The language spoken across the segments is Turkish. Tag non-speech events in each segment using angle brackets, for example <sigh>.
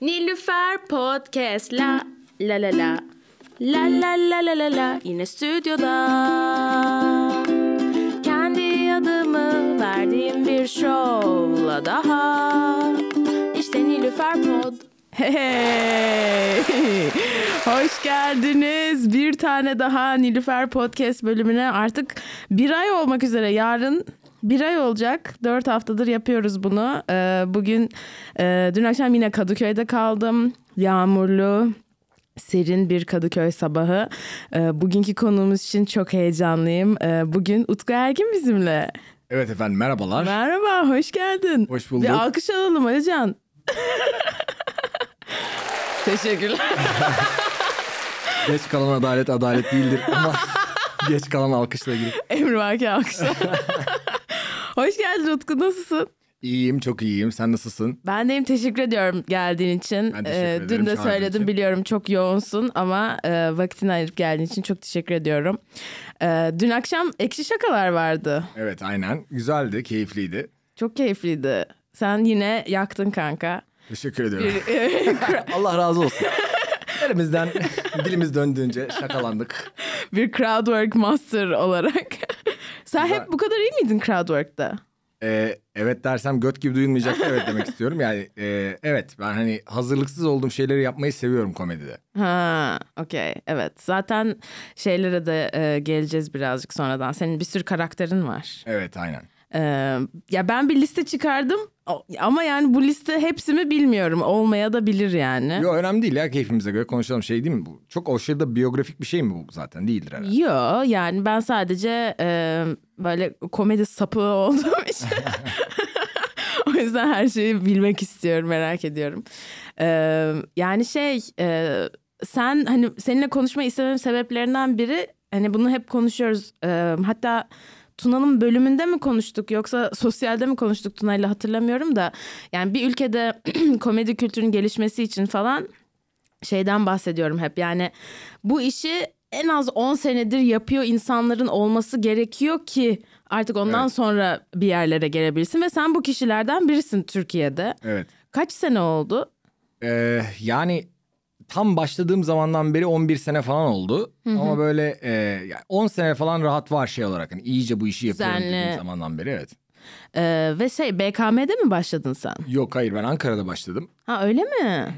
Nilüfer Podcast. La la la la. La la la la la la. Yine stüdyoda. Kendi adımı verdiğim bir şovla daha. İşte Nilüfer Pod. Hey! Hoş geldiniz. Bir tane daha Nilüfer Podcast bölümüne. Artık bir ay olmak üzere. Yarın bir ay olacak. Dört haftadır yapıyoruz bunu. Ee, bugün, e, dün akşam yine Kadıköy'de kaldım. Yağmurlu, serin bir Kadıköy sabahı. Ee, bugünkü konuğumuz için çok heyecanlıyım. Ee, bugün Utku Ergin bizimle. Evet efendim merhabalar. Merhaba, hoş geldin. Hoş bulduk. Bir alkış alalım Alican. <laughs> Teşekkürler. <laughs> Geç kalan adalet adalet değildir ama <laughs> geç kalan alkışla ilgili. Emrivaki alkışlar. Hoş geldin Utku nasılsın? İyiyim çok iyiyim. Sen nasılsın? Ben deyim teşekkür ediyorum geldiğin için. Ben teşekkür Ee, ederim Dün de söyledim için. biliyorum çok yoğunsun ama e, vaktini ayırıp geldiğin için çok teşekkür ediyorum. Ee, dün akşam ekşi şakalar vardı. Evet aynen. Güzeldi, keyifliydi. Çok keyifliydi. Sen yine yaktın kanka. Teşekkür ediyorum. Bir, <laughs> Allah razı olsun. Elimizden dilimiz döndüğünce şakalandık. bir crowdwork master olarak. Sen Güzel. hep bu kadar iyi miydin crowdwork'ta? Ee, evet dersem göt gibi duyulmayacak evet demek istiyorum. Yani e, evet ben hani hazırlıksız olduğum şeyleri yapmayı seviyorum komedide. Ha, okey. Evet. Zaten şeylere de e, geleceğiz birazcık sonradan. Senin bir sürü karakterin var. Evet aynen. Ee, ya ben bir liste çıkardım ama yani bu liste hepsi mi bilmiyorum. Olmaya da bilir yani. Yo önemli değil ya keyfimize göre konuşalım şey değil mi bu? Çok aşırı da biyografik bir şey mi bu zaten? Değildir herhalde. Yo yani ben sadece e, böyle komedi sapığı <laughs> olduğum için. <laughs> o yüzden her şeyi bilmek istiyorum, merak ediyorum. Ee, yani şey e, sen hani seninle konuşmayı istememin sebeplerinden biri hani bunu hep konuşuyoruz. Ee, hatta Tuna'nın bölümünde mi konuştuk yoksa sosyalde mi konuştuk Tuna'yla hatırlamıyorum da. Yani bir ülkede <clears throat> komedi kültürünün gelişmesi için falan şeyden bahsediyorum hep. Yani bu işi en az 10 senedir yapıyor insanların olması gerekiyor ki artık ondan Evet. sonra bir yerlere gelebilsin ve sen bu kişilerden birisin Türkiye'de. Evet. Kaç sene oldu? Ee, yani tam başladığım zamandan beri 11 sene falan oldu. Ama böyle e, yani 10 sene falan rahat var şey olarak. Hani iyice bu işi yapıyorum Düzenli. dediğim zamandan beri evet. Ee, ve şey BKM'de mi başladın sen? Yok hayır ben Ankara'da başladım. Ha öyle mi?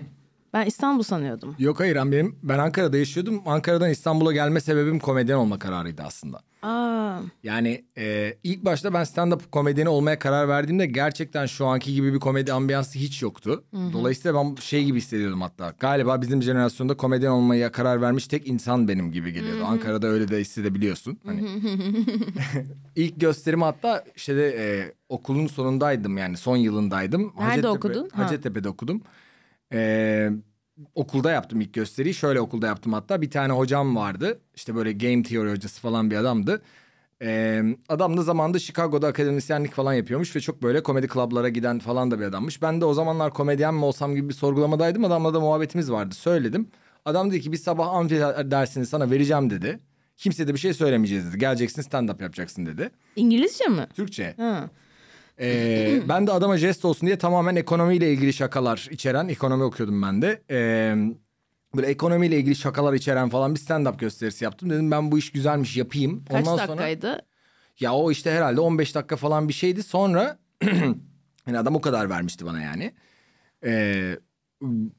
Ben İstanbul sanıyordum. Yok hayır ben benim ben Ankara'da yaşıyordum. Ankara'dan İstanbul'a gelme sebebim komedyen olma kararıydı aslında. Aa, Yani e, ilk başta ben stand-up komedyeni olmaya karar verdiğimde gerçekten şu anki gibi bir komedi ambiyansı hiç yoktu. Dolayısıyla ben şey gibi hissediyordum hatta. Galiba bizim jenerasyonda komedyen olmaya karar vermiş tek insan benim gibi geliyordu. Ankara'da öyle de hissedebiliyorsun. Hani <laughs> ilk gösterimi hatta işte de e, okulun sonundaydım yani son yılındaydım. Nerede okudun? Ha. Hacettepe'de okudum. E, okulda yaptım ilk gösteriyi. Şöyle okulda yaptım hatta. Bir tane hocam vardı. İşte böyle game theory hocası falan bir adamdı. Ee, adam da zamanında Chicago'da akademisyenlik falan yapıyormuş ve çok böyle komedi klublara giden falan da bir adammış. Ben de o zamanlar komedyen mi olsam gibi bir sorgulamadaydım. Adamla da muhabbetimiz vardı. Söyledim. Adam dedi ki bir sabah amfi dersini sana vereceğim dedi. Kimseye de bir şey söylemeyeceğiz dedi. Geleceksin stand up yapacaksın dedi. İngilizce mi? Türkçe. Ha. Ee, ben de adama jest olsun diye tamamen ekonomiyle ilgili şakalar içeren ekonomi okuyordum ben de. Ee, böyle ekonomiyle ilgili şakalar içeren falan bir stand-up gösterisi yaptım. Dedim ben bu iş güzelmiş yapayım. Kaç Ondan sonra dakikaydı? ya o işte herhalde 15 dakika falan bir şeydi. Sonra <clears throat> hani adam o kadar vermişti bana yani. Ee,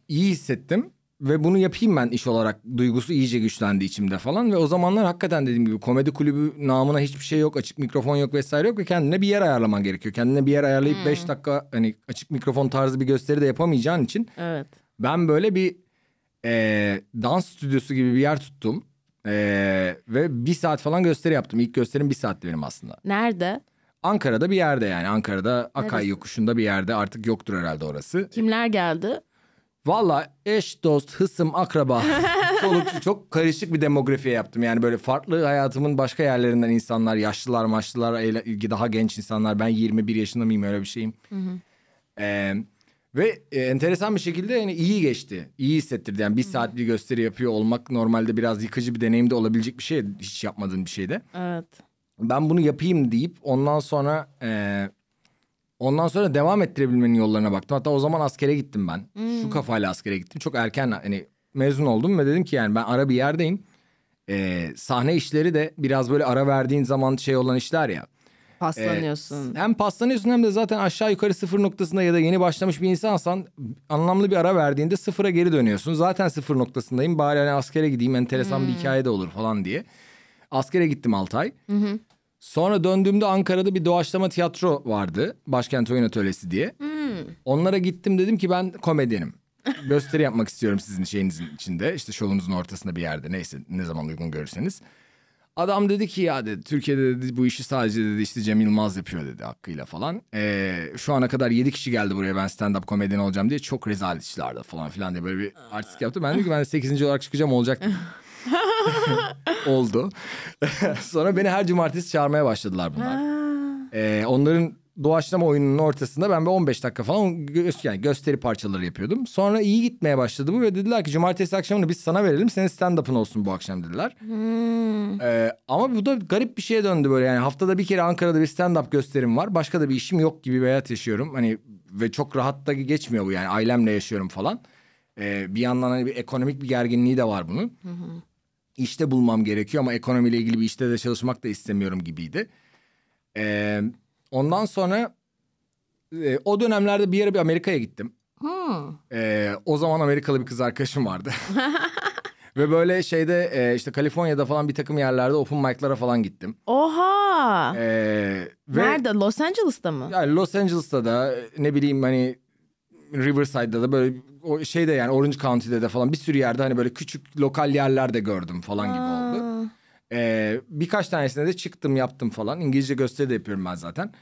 iyi hissettim. Ve bunu yapayım ben iş olarak duygusu iyice güçlendi içimde falan. Ve o zamanlar hakikaten dediğim gibi komedi kulübü namına hiçbir şey yok. Açık mikrofon yok vesaire yok. Ve kendine bir yer ayarlaman gerekiyor. Kendine bir yer ayarlayıp 5 dakika hani açık mikrofon tarzı bir gösteri de yapamayacağın için. Evet. Ben böyle bir e, dans stüdyosu gibi bir yer tuttum. E, ve bir saat falan gösteri yaptım. İlk gösterim bir saatti benim aslında. Nerede? Ankara'da bir yerde yani. Ankara'da Akay Neresi? yokuşunda bir yerde artık yoktur herhalde orası. Kimler geldi? Valla eş, dost, hısım, akraba. <laughs> Çoluk, çok karışık bir demografiye yaptım. Yani böyle farklı hayatımın başka yerlerinden insanlar, yaşlılar, maçlılar, daha genç insanlar. Ben 21 yaşında mıyım öyle bir şeyim. Ee, ve e, enteresan bir şekilde yani iyi geçti. İyi hissettirdi. Yani bir saat bir gösteri yapıyor olmak normalde biraz yıkıcı bir deneyim de olabilecek bir şey. Hiç yapmadığın bir şeyde. Evet. Ben bunu yapayım deyip ondan sonra e, Ondan sonra devam ettirebilmenin yollarına baktım. Hatta o zaman askere gittim ben. Şu kafayla askere gittim. Çok erken hani mezun oldum ve dedim ki yani ben ara bir yerdeyim. Ee, sahne işleri de biraz böyle ara verdiğin zaman şey olan işler ya. Paslanıyorsun. Ee, hem paslanıyorsun hem de zaten aşağı yukarı sıfır noktasında ya da yeni başlamış bir insansan anlamlı bir ara verdiğinde sıfıra geri dönüyorsun. Zaten sıfır noktasındayım bari hani askere gideyim enteresan bir hikaye de olur falan diye. Askere gittim 6 ay. Sonra döndüğümde Ankara'da bir doğaçlama tiyatro vardı. Başkent Oyun Atölyesi diye. Onlara gittim dedim ki ben komedyenim. <laughs> Gösteri yapmak istiyorum sizin şeyinizin içinde. İşte şovunuzun ortasında bir yerde neyse ne zaman uygun görürseniz. Adam dedi ki ya dedi Türkiye'de dedi bu işi sadece dedi işte Cem Yılmaz yapıyor dedi hakkıyla falan. Ee, şu ana kadar yedi kişi geldi buraya ben stand-up komedyen olacağım diye çok rezalet işlerdi falan filan diye böyle bir artistik yaptı. Ben dedim ki ben de 8. olarak çıkacağım olacak. <laughs> <laughs> Oldu. <laughs> Sonra beni her cumartesi çağırmaya başladılar bunlar. Ee, onların doğaçlama oyununun ortasında ben bir 15 dakika falan gö- yani gösteri parçaları yapıyordum. Sonra iyi gitmeye başladı bu ve dediler ki cumartesi akşamını biz sana verelim senin stand-up'ın olsun bu akşam dediler. Ee, ama bu da garip bir şeye döndü böyle yani haftada bir kere Ankara'da bir stand-up gösterim var. Başka da bir işim yok gibi bir hayat yaşıyorum. Hani ve çok rahat da geçmiyor bu yani ailemle yaşıyorum falan. Ee, bir yandan hani bir ekonomik bir gerginliği de var bunun. İşte bulmam gerekiyor ama ekonomiyle ilgili bir işte de çalışmak da istemiyorum gibiydi. Ee, ondan sonra e, o dönemlerde bir yere bir Amerika'ya gittim. Ee, o zaman Amerikalı bir kız arkadaşım vardı. <laughs> <laughs> Ve böyle şeyde e, işte Kaliforniya'da falan bir takım yerlerde open mic'lara falan gittim. Oha. Ee, ve Nerede? Los Angeles'ta mı? yani Los Angeles'ta da ne bileyim hani Riverside'da da böyle o şeyde yani Orange County'de de falan bir sürü yerde hani böyle küçük lokal yerlerde gördüm falan gibi oldu. Ee, birkaç tanesine de çıktım yaptım falan. İngilizce gösteri de yapıyorum ben zaten.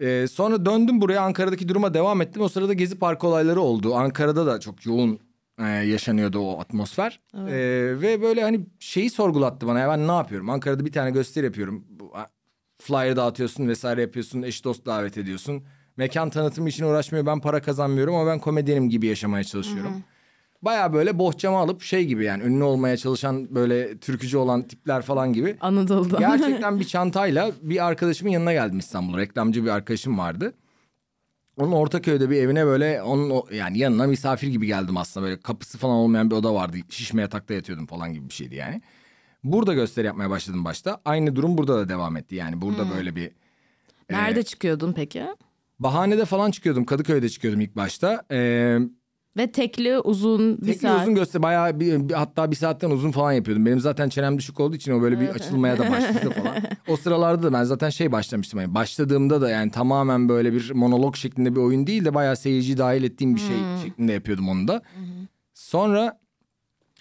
Ee, sonra döndüm buraya Ankara'daki duruma devam ettim. O sırada Gezi Parkı olayları oldu. Ankara'da da çok yoğun e, yaşanıyordu o atmosfer. Ee, ve böyle hani şeyi sorgulattı bana. Ya ben ne yapıyorum? Ankara'da bir tane gösteri yapıyorum. Flyer dağıtıyorsun vesaire yapıyorsun. Eş dost davet ediyorsun. Mekan tanıtımı için uğraşmıyor. Ben para kazanmıyorum ama ben komedyenim gibi yaşamaya çalışıyorum. Baya böyle bohçama alıp şey gibi yani ünlü olmaya çalışan böyle türkücü olan tipler falan gibi. Anadolu'da. Gerçekten bir <laughs> çantayla bir arkadaşımın yanına geldim İstanbul'a. Reklamcı bir arkadaşım vardı. Onun Ortaköy'de bir evine böyle onun yani yanına misafir gibi geldim aslında. Böyle kapısı falan olmayan bir oda vardı. Şişme yatakta yatıyordum falan gibi bir şeydi yani. Burada gösteri yapmaya başladım başta. Aynı durum burada da devam etti. Yani burada böyle bir Nerede çıkıyordun peki? Bahanede falan çıkıyordum. Kadıköy'de çıkıyordum ilk başta. Ee, Ve tekli uzun bir Tekli saat. uzun gösteri bayağı bir, bir- hatta bir saatten uzun falan yapıyordum. Benim zaten çenem düşük olduğu için o böyle bir açılmaya da başladı falan. <laughs> O sıralarda da ben zaten şey başlamıştım. Yani başladığımda da yani tamamen böyle bir monolog şeklinde bir oyun değil de bayağı seyirciyi dahil ettiğim bir şey şeklinde yapıyordum onu da. Sonra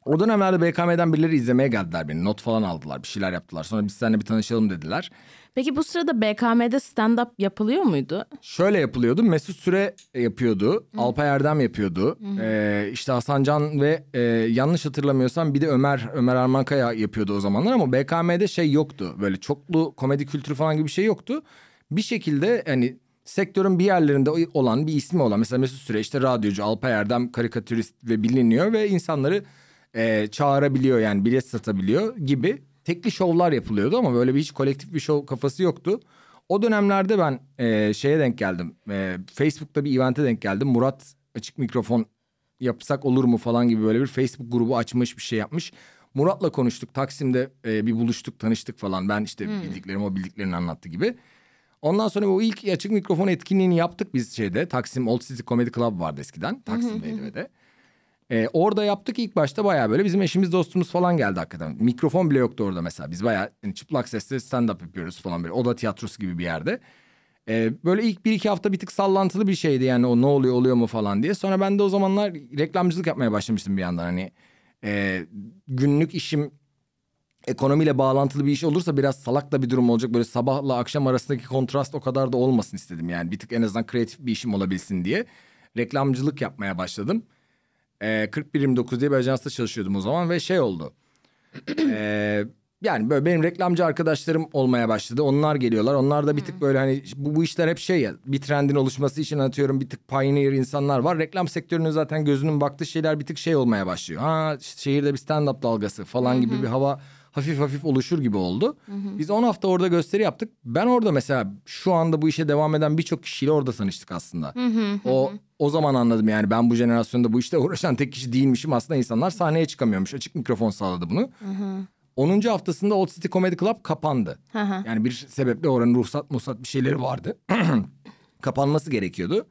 o dönemlerde BKM'den birileri izlemeye geldiler beni. Not falan aldılar bir şeyler yaptılar. Sonra biz seninle bir tanışalım dediler. Peki bu sırada BKM'de stand-up yapılıyor muydu? Şöyle yapılıyordu. Mesut Süre yapıyordu. Alpay Erdem yapıyordu. Ee, işte Hasan Can ve e, yanlış hatırlamıyorsam bir de Ömer Ömer Armankaya yapıyordu o zamanlar ama BKM'de şey yoktu. Böyle çoklu komedi kültürü falan gibi bir şey yoktu. Bir şekilde hani sektörün bir yerlerinde olan bir ismi olan mesela Mesut Süre işte radyocu Alpay Erdem karikatürist ve biliniyor ve insanları e, çağırabiliyor yani bilet satabiliyor gibi tekli şovlar yapılıyordu ama böyle bir hiç kolektif bir şov kafası yoktu. O dönemlerde ben e, şeye denk geldim. E, Facebook'ta bir event'e denk geldim. Murat açık mikrofon yapsak olur mu falan gibi böyle bir Facebook grubu açmış bir şey yapmış. Murat'la konuştuk. Taksim'de e, bir buluştuk, tanıştık falan. Ben işte bildiklerimi o bildiklerini anlattı gibi. Ondan sonra o ilk açık mikrofon etkinliğini yaptık biz şeyde. Taksim Old City Comedy Club vardı eskiden. Taksim'deydi ve de. Ee, orada yaptık ilk başta bayağı böyle bizim eşimiz dostumuz falan geldi hakikaten. Mikrofon bile yoktu orada mesela. Biz bayağı hani çıplak sesle stand up yapıyoruz falan böyle. Oda tiyatrosu gibi bir yerde. Ee, böyle ilk bir iki hafta bir tık sallantılı bir şeydi yani o ne oluyor oluyor mu falan diye. Sonra ben de o zamanlar reklamcılık yapmaya başlamıştım bir yandan. Hani e, günlük işim ekonomiyle bağlantılı bir iş olursa biraz salak da bir durum olacak. Böyle sabahla akşam arasındaki kontrast o kadar da olmasın istedim. Yani bir tık en azından kreatif bir işim olabilsin diye. Reklamcılık yapmaya başladım. Ee, 4129 diye bir ajansta çalışıyordum o zaman ve şey oldu. Ee, yani böyle benim reklamcı arkadaşlarım olmaya başladı. Onlar geliyorlar. Onlar da bir tık böyle hani bu, bu işler hep şey ya bir trendin oluşması için atıyorum bir tık pioneer insanlar var. Reklam sektörünün zaten gözünün baktığı şeyler bir tık şey olmaya başlıyor. Ha şehirde bir stand-up dalgası falan gibi bir hava hafif hafif oluşur gibi oldu. Biz 10 hafta orada gösteri yaptık. Ben orada mesela şu anda bu işe devam eden birçok kişiyle orada tanıştık aslında. o o zaman anladım yani ben bu jenerasyonda bu işte <laughs> uğraşan tek kişi değilmişim. Aslında insanlar sahneye çıkamıyormuş. Açık mikrofon sağladı bunu. 10. haftasında Old City Comedy Club kapandı. Yani bir sebeple oranın ruhsat musat bir şeyleri vardı. <clears throat> Kapanması gerekiyordu.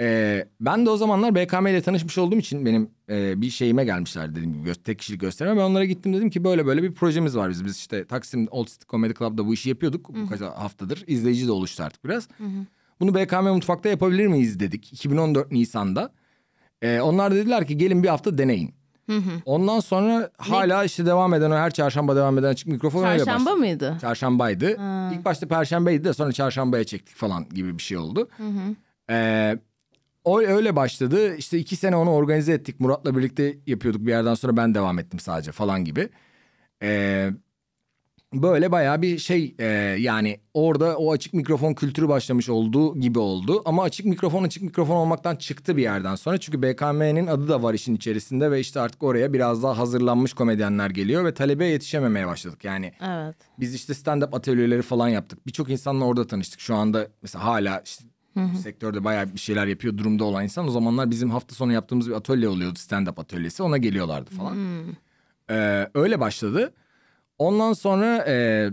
Ee, ben de o zamanlar BKM ile tanışmış olduğum için benim e, bir şeyime gelmişler dediğim gibi gö- tek kişilik gösterime. Ben onlara gittim dedim ki böyle böyle bir projemiz var biz. Biz işte Taksim Old City Comedy Club'da bu işi yapıyorduk bu kaç haftadır. İzleyici de oluştu artık biraz. Bunu BKM Mutfak'ta yapabilir miyiz dedik 2014 Nisan'da. Ee, onlar dediler ki gelin bir hafta deneyin. Ondan sonra hala işte devam eden o her çarşamba devam eden açık mikrofon öyle Çarşamba başladı. mıydı? Çarşambaydı. İlk başta perşembeydi de sonra çarşambaya çektik falan gibi bir şey oldu. Ee, o öyle başladı. İşte iki sene onu organize ettik. Murat'la birlikte yapıyorduk. Bir yerden sonra ben devam ettim sadece falan gibi. Ee, böyle bayağı bir şey e, yani orada o açık mikrofon kültürü başlamış olduğu gibi oldu. Ama açık mikrofon açık mikrofon olmaktan çıktı bir yerden sonra. Çünkü BKM'nin adı da var işin içerisinde ve işte artık oraya biraz daha hazırlanmış komedyenler geliyor ve talebe yetişememeye başladık. Yani Evet. biz işte stand-up atölyeleri falan yaptık. Birçok insanla orada tanıştık. Şu anda mesela hala işte sektörde bayağı bir şeyler yapıyor durumda olan insan. O zamanlar bizim hafta sonu yaptığımız bir atölye oluyordu stand-up atölyesi. Ona geliyorlardı falan. Ee, öyle başladı. Ondan sonra e,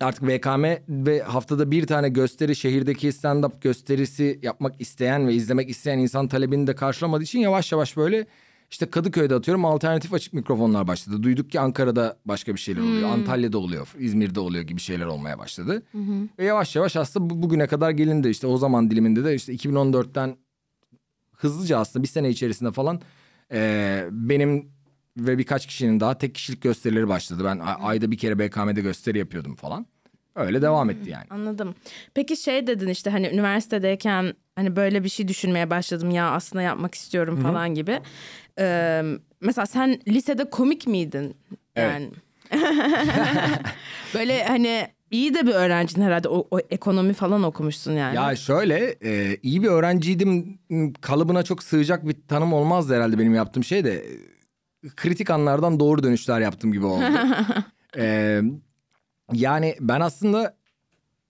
artık VKM ve haftada bir tane gösteri şehirdeki stand-up gösterisi yapmak isteyen ve izlemek isteyen insan talebini de karşılamadığı için yavaş yavaş böyle işte Kadıköy'de atıyorum alternatif açık mikrofonlar başladı. Duyduk ki Ankara'da başka bir şeyler oluyor. Antalya'da oluyor, İzmir'de oluyor gibi şeyler olmaya başladı. Ve yavaş yavaş aslında bu, bugüne kadar gelindi işte o zaman diliminde de işte 2014'ten hızlıca aslında bir sene içerisinde falan e, benim ve birkaç kişinin daha tek kişilik gösterileri başladı. Ben a- ayda bir kere BKM'de gösteri yapıyordum falan. Öyle devam etti yani. Anladım. Peki şey dedin işte hani üniversitedeyken hani böyle bir şey düşünmeye başladım ya aslında yapmak istiyorum falan gibi. Ee, mesela sen lisede komik miydin? Evet. Yani <laughs> böyle hani iyi de bir öğrencin herhalde o, o ekonomi falan okumuşsun yani. Ya şöyle e, iyi bir öğrenciydim kalıbına çok sığacak bir tanım olmazdı herhalde benim yaptığım şey de kritik anlardan doğru dönüşler yaptım gibi oldu. <laughs> E, yani ben aslında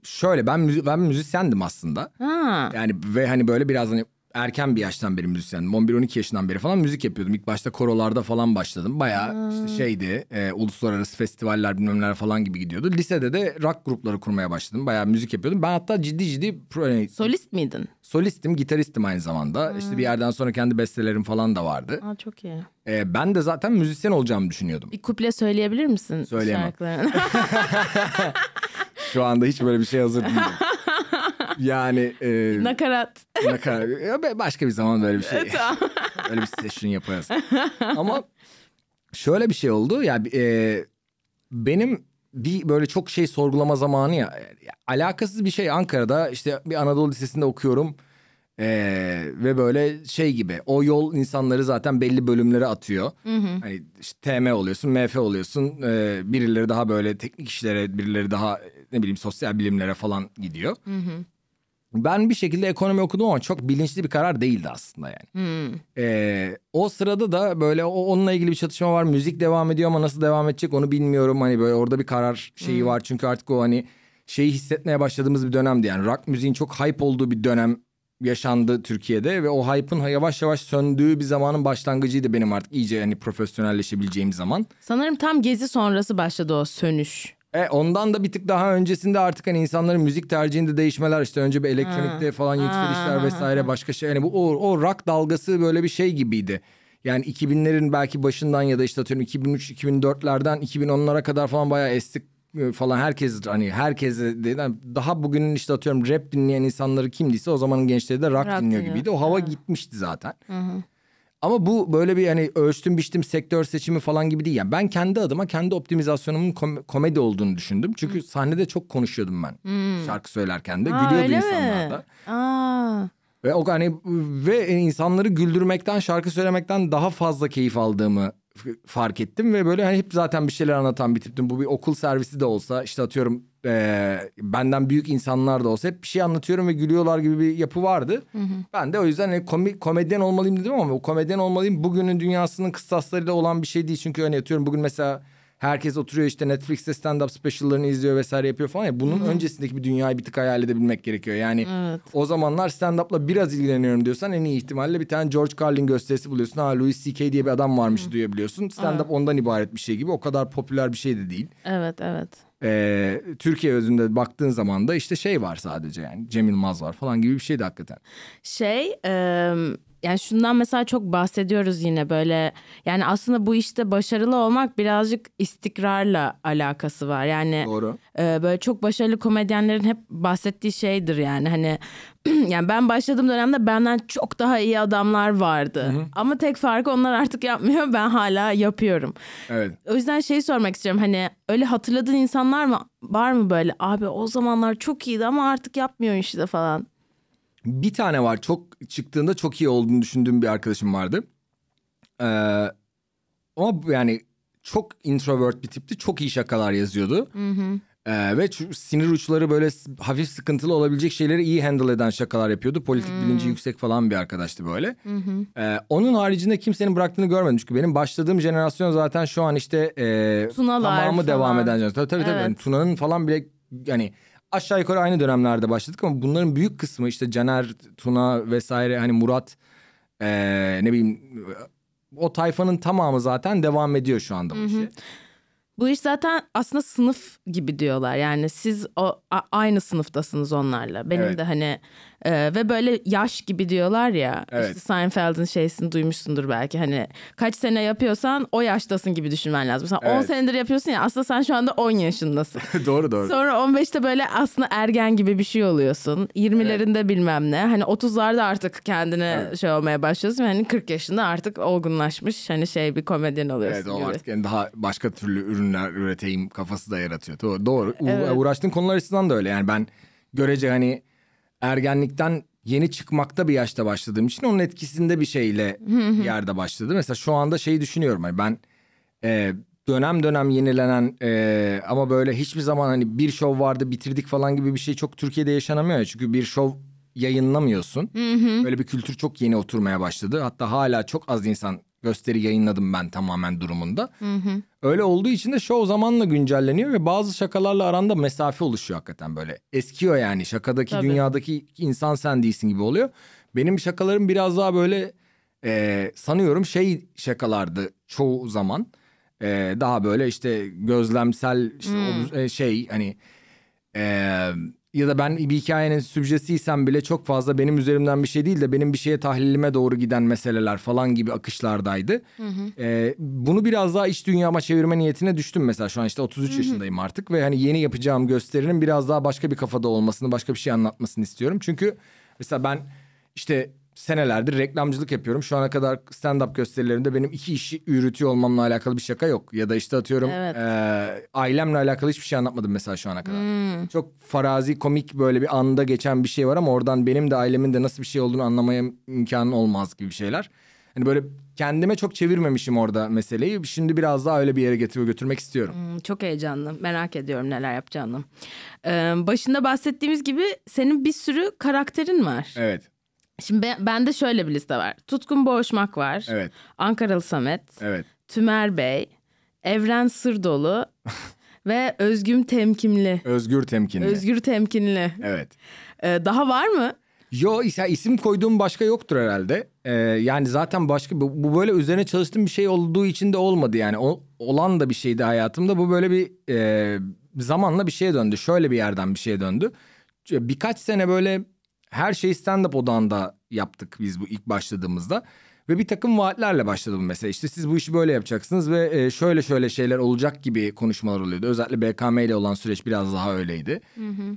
şöyle ben müzi- ben müzisyendim aslında. Ha. Yani ve hani böyle biraz hani erken bir yaştan beri müzisyendim. 11-12 yaşından beri falan müzik yapıyordum. İlk başta korolarda falan başladım. Bayağı işte şeydi e, uluslararası festivaller bilmem neler falan gibi gidiyordu. Lisede de rock grupları kurmaya başladım. Bayağı müzik yapıyordum. Ben hatta ciddi ciddi pro, yani Solist miydin? solistim, gitaristim aynı zamanda. İşte bir yerden sonra kendi bestelerim falan da vardı. Aa, çok iyi. E, ben de zaten müzisyen olacağımı düşünüyordum. Bir kuple söyleyebilir misin? Söyleyemem. <laughs> Şu anda hiç böyle bir şey hazır değilim. <laughs> Yani e, Nakarat. Be- başka bir zaman böyle bir şey. <laughs> Öyle bir session yaparız. Ama şöyle bir şey oldu ya e, benim bir böyle çok şey sorgulama zamanı ya, ya alakasız bir şey Ankara'da işte bir Anadolu Lisesi'nde okuyorum. E, ve böyle şey gibi o yol insanları zaten belli bölümlere atıyor. Hani işte TM oluyorsun, MF oluyorsun. E, birileri daha böyle teknik işlere, birileri daha ne bileyim sosyal bilimlere falan gidiyor. Ben bir şekilde ekonomi okudum ama çok bilinçli bir karar değildi aslında yani. Ee, o sırada da böyle o, onunla ilgili bir çatışma var. Müzik devam ediyor ama nasıl devam edecek onu bilmiyorum. Hani böyle orada bir karar şeyi var. Çünkü artık o hani şeyi hissetmeye başladığımız bir dönemdi. Yani rock müziğin çok hype olduğu bir dönem yaşandı Türkiye'de ve o hype'ın yavaş yavaş söndüğü bir zamanın başlangıcıydı benim artık iyice hani profesyonelleşebileceğim zaman. Sanırım tam gezi sonrası başladı o sönüş. E ondan da bir tık daha öncesinde artık hani insanların müzik tercihinde değişmeler işte önce bir elektronikte falan yükselişler vesaire başka şey. Yani bu o, o rock dalgası böyle bir şey gibiydi. Yani 2000'lerin belki başından ya da işte atıyorum 2003-2004'lerden 2010'lara kadar falan bayağı estik e, falan herkes hani herkes yani daha bugünün işte atıyorum rap dinleyen insanları kimdiyse o zamanın gençleri de rock, Rock dinliyor dinliyor. gibiydi. O hava gitmişti zaten. Ama bu böyle bir hani ölçtüm biçtim sektör seçimi falan gibi değil. Yani ben kendi adıma kendi optimizasyonumun kom- komedi olduğunu düşündüm. Çünkü sahnede çok konuşuyordum ben şarkı söylerken de. Aa, Gülüyordu insanlar mi? da. Aa. Ve o hani ve insanları güldürmekten şarkı söylemekten daha fazla keyif aldığımı fark ettim ve böyle hani hep zaten bir şeyler anlatan bir tiptim. Bu bir okul servisi de olsa işte atıyorum eee, benden büyük insanlar da olsa hep bir şey anlatıyorum ve gülüyorlar gibi bir yapı vardı. Ben de o yüzden hani komi- komedyen olmalıyım dedim ama o komedyen olmalıyım bugünün dünyasının kıstaslarıyla olan bir şey değil. Çünkü hani atıyorum bugün mesela herkes oturuyor işte Netflix'te stand-up special'larını izliyor vesaire yapıyor falan ya. Bunun öncesindeki bir dünyayı bir tık hayal edebilmek gerekiyor. Yani Evet. o zamanlar stand-up'la biraz ilgileniyorum diyorsan en iyi ihtimalle bir tane George Carlin gösterisi buluyorsun. Ha Louis C.K. diye bir adam varmış duyabiliyorsun. Stand-up ondan ibaret bir şey gibi. O kadar popüler bir şey de değil. Evet evet. Ee, Türkiye özünde baktığın zaman da işte şey var sadece yani Cem Yılmaz var falan gibi bir şeydi hakikaten. Şey e, yani şundan mesela çok bahsediyoruz yine böyle yani aslında bu işte başarılı olmak birazcık istikrarla alakası var. Yani Doğru. e, böyle çok başarılı komedyenlerin hep bahsettiği şeydir yani hani <clears throat> yani ben başladığım dönemde benden çok daha iyi adamlar vardı. Ama tek farkı onlar artık yapmıyor <laughs> ben hala yapıyorum. Evet. O yüzden şeyi sormak istiyorum hani öyle hatırladığın insanlar mı var mı böyle abi o zamanlar çok iyiydi ama artık yapmıyor işte falan. Bir tane var çok çıktığında çok iyi olduğunu düşündüğüm bir arkadaşım vardı. Ee, ama yani çok introvert bir tipti. Çok iyi şakalar yazıyordu. Ee, ve sinir uçları böyle hafif sıkıntılı olabilecek şeyleri iyi handle eden şakalar yapıyordu. Politik bilinci yüksek falan bir arkadaştı böyle. Ee, onun haricinde kimsenin bıraktığını görmedim. Çünkü benim başladığım jenerasyon zaten şu an işte e, Tunalar tamamı devam falan. eden jenerasyon. Tabii tabii. tabii. Evet. Yani Tuna'nın falan bile yani aşağı yukarı aynı dönemlerde başladık ama bunların büyük kısmı işte Caner, Tuna vesaire hani Murat ee, ne bileyim o tayfanın tamamı zaten devam ediyor şu anda bu işe. Bu iş zaten aslında sınıf gibi diyorlar. Yani siz o a- aynı sınıftasınız onlarla. Benim Evet. de hani e, ve böyle yaş gibi diyorlar ya. Evet. İşte Seinfeld'in şeysini duymuşsundur belki. Hani kaç sene yapıyorsan o yaştasın gibi düşünmen lazım. Mesela 10 Evet. senedir yapıyorsun ya aslında sen şu anda 10 yaşındasın. <laughs> doğru doğru. Sonra 15'te böyle aslında ergen gibi bir şey oluyorsun. 20'lerinde bilmem ne. Hani 30'larda artık kendine Evet. şey olmaya başlıyorsun. Hani 40 yaşında artık olgunlaşmış hani şey bir komedyen oluyorsun Evet o artık yani daha başka türlü ürünler üreteyim kafası da yaratıyor. Doğru. doğru. Evet. Uğraştığın konular açısından da öyle. Yani ben görece hani ergenlikten yeni çıkmakta bir yaşta başladığım için onun etkisinde bir şeyle yerde başladı. Mesela şu anda şeyi düşünüyorum. Hani ben e, dönem dönem yenilenen e, ama böyle hiçbir zaman hani bir şov vardı bitirdik falan gibi bir şey çok Türkiye'de yaşanamıyor. ya. Çünkü bir şov yayınlamıyorsun. Böyle bir kültür çok yeni oturmaya başladı. Hatta hala çok az insan gösteri yayınladım ben tamamen durumunda. Öyle olduğu için de show zamanla güncelleniyor ve bazı şakalarla aranda mesafe oluşuyor hakikaten böyle. Eskiyor yani şakadaki Tabii. dünyadaki insan sen değilsin gibi oluyor. Benim şakalarım biraz daha böyle e, sanıyorum şey şakalardı çoğu zaman. E, daha böyle işte gözlemsel işte o, e, şey hani e, ya da ben bir hikayenin sübjesiysem bile çok fazla benim üzerimden bir şey değil de benim bir şeye tahlilime doğru giden meseleler falan gibi akışlardaydı. E, bunu biraz daha iç dünyama çevirme niyetine düştüm mesela şu an işte 33 yaşındayım artık ve hani yeni yapacağım gösterinin biraz daha başka bir kafada olmasını başka bir şey anlatmasını istiyorum. Çünkü mesela ben işte senelerdir reklamcılık yapıyorum. Şu ana kadar stand-up gösterilerimde benim iki işi yürütüyor olmamla alakalı bir şaka yok. Ya da işte atıyorum Evet. eee, ailemle alakalı hiçbir şey anlatmadım mesela şu ana kadar. Çok farazi komik böyle bir anda geçen bir şey var ama oradan benim de ailemin de nasıl bir şey olduğunu anlamaya imkanı olmaz gibi şeyler. Hani böyle kendime çok çevirmemişim orada meseleyi. Şimdi biraz daha öyle bir yere getiriyor götürmek istiyorum. Hmm, Çok heyecanlı. Merak ediyorum neler yapacağını. Ee, başında bahsettiğimiz gibi senin bir sürü karakterin var. Evet. Şimdi ben, bende şöyle bir liste var. Tutkun Boğuşmak var. Evet. Ankaralı Samet. Evet. Tümer Bey. Evren Sırdolu. <laughs> ve Özgüm Temkinli. Özgür temkinli. Özgür Temkinli. Evet. Ee, daha var mı? Yo isim koyduğum başka yoktur herhalde. Ee, yani zaten başka bu, bu böyle üzerine çalıştığım bir şey olduğu için de olmadı yani. O, olan da bir şeydi hayatımda. Bu böyle bir e, zamanla bir şeye döndü. Şöyle bir yerden bir şeye döndü. Birkaç sene böyle her şeyi stand-up odağında yaptık biz bu ilk başladığımızda. Ve bir takım vaatlerle başladım mesela. İşte siz bu işi böyle yapacaksınız ve e, şöyle şöyle şeyler olacak gibi konuşmalar oluyordu. Özellikle BKM ile olan süreç biraz daha öyleydi.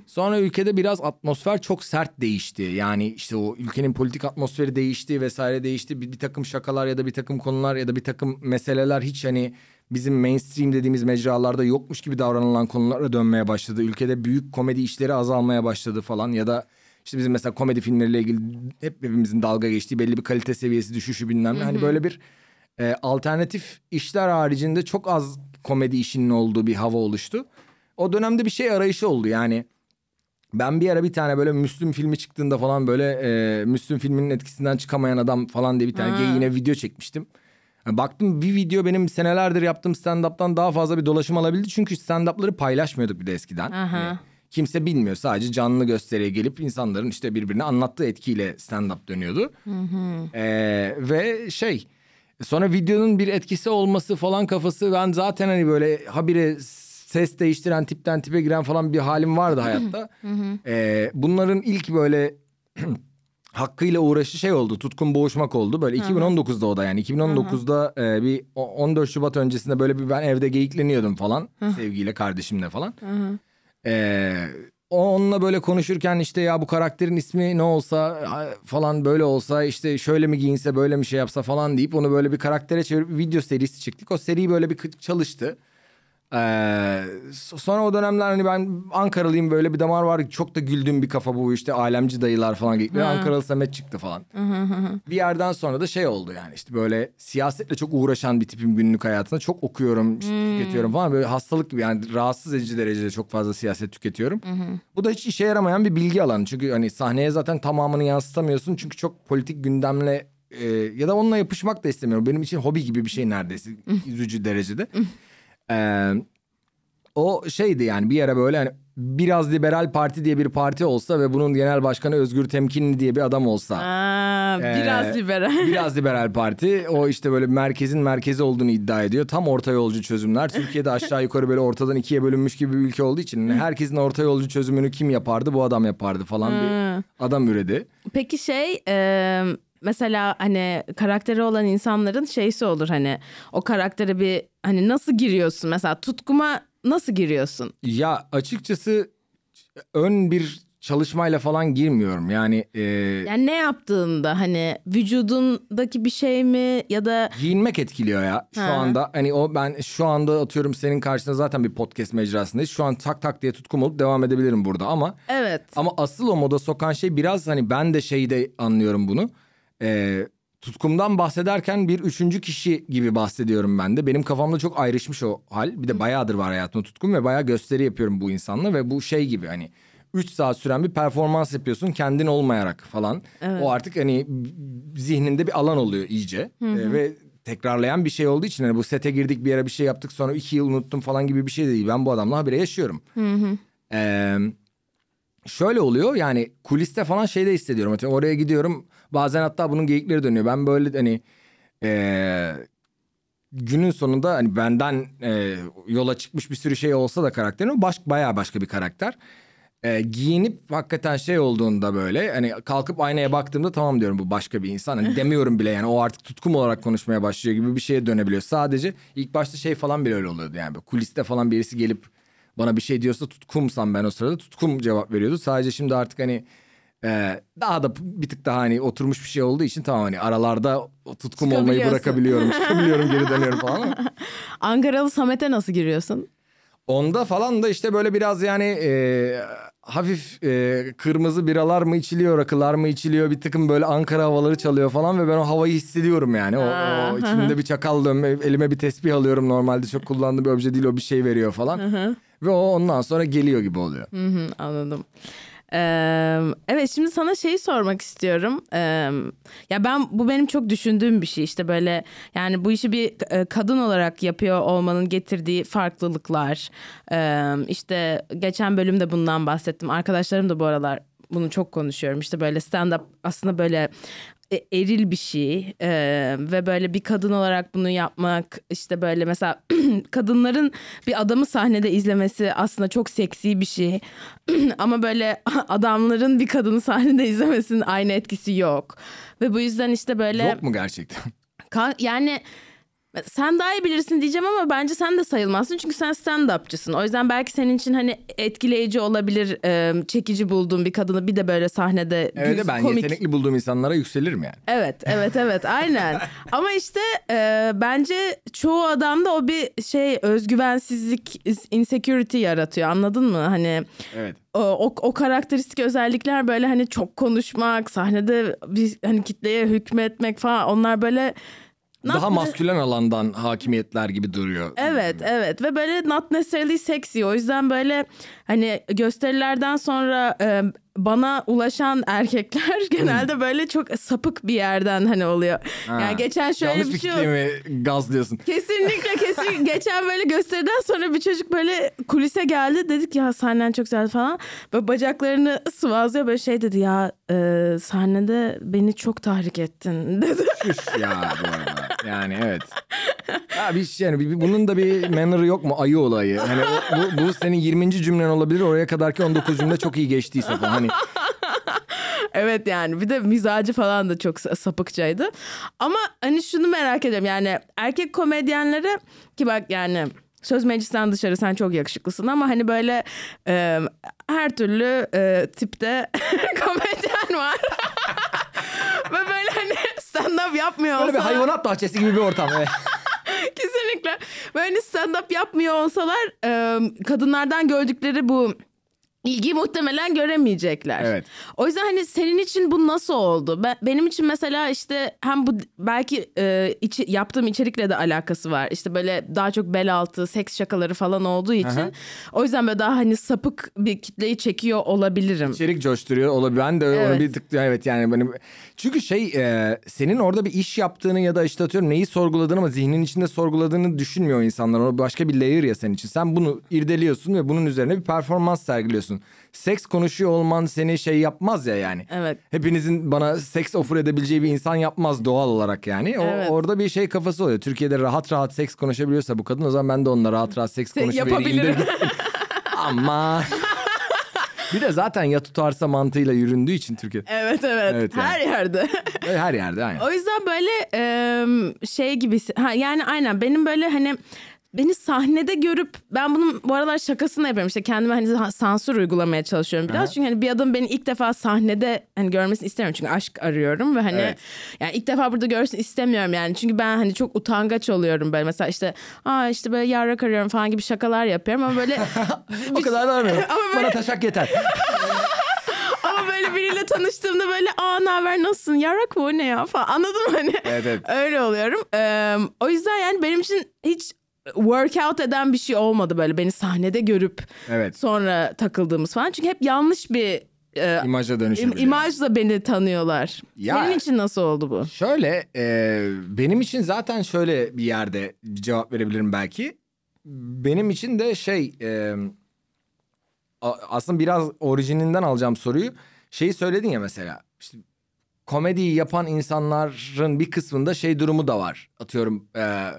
Sonra ülkede biraz atmosfer çok sert değişti. Yani işte o ülkenin politik atmosferi değişti vesaire değişti. Bir, bir takım şakalar ya da bir takım konular ya da bir takım meseleler hiç hani bizim mainstream dediğimiz mecralarda yokmuş gibi davranılan konulara dönmeye başladı. Ülkede büyük komedi işleri azalmaya başladı falan ya da işte bizim mesela komedi filmleriyle ilgili hep hepimizin dalga geçtiği belli bir kalite seviyesi düşüşü bilmem ne. Hani böyle bir e, alternatif işler haricinde çok az komedi işinin olduğu bir hava oluştu. O dönemde bir şey arayışı oldu yani. Ben bir ara bir tane böyle Müslüm filmi çıktığında falan böyle e, Müslüm filminin etkisinden çıkamayan adam falan diye bir tane Ha. geyine video çekmiştim. Yani baktım bir video benim senelerdir yaptığım stand-up'tan daha fazla bir dolaşım alabildi. Çünkü stand-up'ları paylaşmıyorduk bir de eskiden. Aha. Hani kimse bilmiyor sadece canlı gösteriye gelip insanların işte birbirine anlattığı etkiyle stand-up dönüyordu. Ee, ve şey sonra videonun bir etkisi olması falan kafası ben zaten hani böyle habire ses değiştiren tipten tipe giren falan bir halim vardı <laughs> hayatta. Ee, bunların ilk böyle <clears throat> hakkıyla uğraşı şey oldu. Tutkun boğuşmak oldu. Böyle 2019'da o da yani. 2019'da e, bir o- 14 Şubat öncesinde böyle bir ben evde geyikleniyordum falan. Sevgiyle kardeşimle falan. Ee, onunla böyle konuşurken işte ya bu karakterin ismi ne olsa falan böyle olsa işte şöyle mi giyinse böyle mi şey yapsa falan deyip onu böyle bir karaktere çevirip video serisi çıktık. O seri böyle bir çalıştı. Ee, so- sonra o dönemler hani ben Ankaralıyım böyle bir damar var. Çok da güldüğüm bir kafa bu işte alemci dayılar falan geliyor. Ankaralı Samet çıktı falan. bir yerden sonra da şey oldu yani işte böyle siyasetle çok uğraşan bir tipim günlük hayatında. Çok okuyorum işte tüketiyorum falan. Böyle hastalık gibi yani rahatsız edici derecede çok fazla siyaset tüketiyorum. Bu da hiç işe yaramayan bir bilgi alanı. Çünkü hani sahneye zaten tamamını yansıtamıyorsun. Çünkü çok politik gündemle e, ya da onunla yapışmak da istemiyorum. Benim için hobi gibi bir şey neredeyse. Üzücü derecede. Ee, o şeydi yani bir yere böyle hani biraz liberal parti diye bir parti olsa ve bunun genel başkanı Özgür Temkinli diye bir adam olsa. Aa, biraz Ee, liberal. <laughs> Biraz liberal parti. O işte böyle merkezin merkezi olduğunu iddia ediyor. Tam orta yolcu çözümler. Türkiye'de aşağı yukarı böyle ortadan ikiye bölünmüş gibi bir ülke olduğu için herkesin orta yolcu çözümünü kim yapardı? Bu adam yapardı falan bir adam üredi. Peki şey e, mesela hani karakteri olan insanların şeysi olur hani o karaktere bir hani nasıl giriyorsun mesela tutkuma nasıl giriyorsun? Ya açıkçası ön bir çalışmayla falan girmiyorum. Yani e, Yani ne yaptığında hani vücudundaki bir şey mi ya da giyinmek etkiliyor ya. Şu Ha. anda hani o ben şu anda atıyorum senin karşında zaten bir podcast mecrasındayız. Şu an tak tak diye tutkum olup devam edebilirim burada ama evet Ama asıl o moda sokan şey biraz hani ben de şeyde anlıyorum bunu. Ee, tutkumdan bahsederken bir üçüncü kişi gibi bahsediyorum ben de. Benim kafamda çok ayrışmış o hal. Bir de bayağıdır var hayatımda tutkum ve bayağı gösteri yapıyorum bu insanla. Ve bu şey gibi hani 3 saat süren bir performans yapıyorsun kendin olmayarak falan. O artık hani zihninde bir alan oluyor iyice. Ee, ve tekrarlayan bir şey olduğu için hani bu sete girdik bir yere bir şey yaptık sonra iki yıl unuttum falan gibi bir şey de değil. Ben bu adamla habire yaşıyorum. Ee, şöyle oluyor yani kuliste falan şeyde hissediyorum. Oraya gidiyorum bazen hatta bunun geyikleri dönüyor. Ben böyle hani ee, günün sonunda hani benden ee, yola çıkmış bir sürü şey olsa da karakterin o baş, bayağı başka bir karakter. Ee, giyinip hakikaten şey olduğunda böyle hani kalkıp aynaya baktığımda tamam diyorum bu başka bir insan. Hani demiyorum bile yani o artık tutkum olarak konuşmaya başlıyor gibi bir şeye dönebiliyor. Sadece ilk başta şey falan bile öyle oluyordu yani kuliste falan birisi gelip bana bir şey diyorsa tutkumsam ben o sırada tutkum cevap veriyordu. Sadece şimdi artık hani e, daha da bir tık daha hani oturmuş bir şey olduğu için tamam hani aralarda tutkum olmayı bırakabiliyorum. <laughs> Çıkabiliyorum geri dönüyorum falan ama. Ankaralı Samet'e nasıl giriyorsun? Onda falan da işte böyle biraz yani e, hafif e, kırmızı biralar mı içiliyor, rakılar mı içiliyor bir takım böyle Ankara havaları çalıyor falan ve ben o havayı hissediyorum yani. O, o içimde bir çakal dönme, elime bir tesbih alıyorum normalde çok kullandığım bir obje değil o bir şey veriyor falan. ve o ondan sonra geliyor gibi oluyor. Hı hı, anladım. Evet şimdi sana şeyi sormak istiyorum. Ya ben bu benim çok düşündüğüm bir şey işte böyle yani bu işi bir e, kadın olarak yapıyor olmanın getirdiği farklılıklar. Ee, işte geçen bölümde bundan bahsettim. Arkadaşlarım da bu aralar bunu çok konuşuyorum. İşte böyle stand up aslında böyle eril bir şey Ee, ve böyle bir kadın olarak bunu yapmak işte böyle mesela <clears throat> kadınların bir adamı sahnede izlemesi aslında çok seksi bir şey <clears throat> ama böyle <laughs> adamların bir kadını sahnede izlemesinin aynı etkisi yok ve bu yüzden işte böyle Yok mu gerçekten? Yani sen daha iyi bilirsin diyeceğim ama bence sen de sayılmazsın çünkü sen stand-upçısın. O yüzden belki senin için hani etkileyici olabilir, e, çekici bulduğun bir kadını bir de böyle sahnede Evet düz, ben komik. yetenekli bulduğum insanlara yükselirim yani. Evet, evet, evet, aynen. <laughs> Ama işte e, bence çoğu adamda o bir şey özgüvensizlik, insecurity yaratıyor. Anladın mı? Hani Evet. o, o, o karakteristik özellikler böyle hani çok konuşmak, sahnede bir hani kitleye hükmetmek falan onlar böyle not- Daha maskülen alandan hakimiyetler gibi duruyor. Evet evet ve böyle not necessarily sexy o yüzden böyle hani gösterilerden sonra e, bana ulaşan erkekler <laughs> genelde böyle çok sapık bir yerden hani oluyor. Ha. Yani geçen şöyle Yanlış bir şey mi gazlıyorsun? Kesinlikle kesin. <laughs> Geçen böyle gösteriden sonra bir çocuk böyle kulise geldi. Dedik ya sahnen çok güzel falan. Böyle bacaklarını sıvazlıyor böyle şey dedi ya e, sahnede beni çok tahrik ettin <laughs> dedi. Şuş ya bu arada. Yani evet. <laughs> Ya bir şey yani bir- bunun da bir manner'ı yok mu? Ayı olayı. Hani o- bu, bu senin 20. cümlen olabilir. Oraya kadarki 19 cümle çok iyi geçtiyse falan. Hani <laughs> evet yani bir de mizacı falan da çok sa- sapıkçaydı. Ama hani şunu merak ediyorum yani erkek komedyenlere ki bak yani söz meclisten dışarı sen çok yakışıklısın ama hani böyle e, her türlü e, tipte <laughs> komedyen var. Ve böyle hani stand up yapmıyor böyle bir hayvanat bahçesi gibi bir ortam. Evet. <laughs> Kesinlikle. Böyle stand up yapmıyor olsalar e, kadınlardan gördükleri bu ilgiyi muhtemelen göremeyecekler. Evet. O yüzden hani senin için bu nasıl oldu? Ben, benim için mesela işte hem bu belki e, içi, yaptığım içerikle de alakası var. İşte böyle daha çok bel altı, seks şakaları falan olduğu için. Aha. O yüzden böyle daha hani sapık bir kitleyi çekiyor olabilirim. İçerik coşturuyor olabilir. Ben de Evet. onu bir tık evet yani benim çünkü şey e, senin orada bir iş yaptığını ya da işte atıyorum neyi sorguladığını ama zihnin içinde sorguladığını düşünmüyor insanlar. O başka bir layer ya senin için. Sen bunu irdeliyorsun ve bunun üzerine bir performans sergiliyorsun. Seks konuşuyor olman seni şey yapmaz ya yani. Evet. Hepinizin bana seks offer edebileceği bir insan yapmaz doğal olarak yani. O, Evet. Orada bir şey kafası oluyor. Türkiye'de rahat rahat seks konuşabiliyorsa bu kadın o zaman ben de onunla rahat rahat seks konuşuvereyim. Yapabilirim. <laughs> Ama <laughs> bir de zaten ya tutarsa mantığıyla yüründüğü için Türkiye. Evet evet. Evet yani. Her yerde. <laughs> Her yerde aynı. O yüzden böyle e, şey gibi ha, yani aynen benim böyle hani beni sahnede görüp ben bunun bu aralar şakasını yapıyorum. İşte kendime hani sa- sansür uygulamaya çalışıyorum biraz. Aha. çünkü hani bir adam beni ilk defa sahnede hani görmesini istemiyorum. Çünkü aşk arıyorum ve hani Evet. yani ilk defa burada görsün istemiyorum yani. Çünkü ben hani çok utangaç oluyorum böyle. Mesela işte aa işte böyle yarrak arıyorum falan gibi şakalar yapıyorum ama böyle <laughs> o kadar da aramıyorum. <laughs> Ama böyle- Bana taşak yeter. <laughs> ama böyle biriyle tanıştığımda böyle aa ne haber nasılsın? Yarrak mı? O ne ya? falan. Anladın mı? Hani Evet, evet. öyle oluyorum. Ee, o yüzden yani benim için hiç workout eden bir şey olmadı böyle beni sahnede görüp Evet. sonra takıldığımız falan çünkü hep yanlış bir e, İmaja im- dönüşebiliyor. imajla beni tanıyorlar. Ya- Senin için nasıl oldu bu? Şöyle e, benim için zaten şöyle bir yerde cevap verebilirim belki. Benim için de şey e, aslında biraz orijininden alacağım soruyu. Şeyi söyledin ya mesela işte komediyi yapan insanların bir kısmında şey durumu da var. Atıyorum e,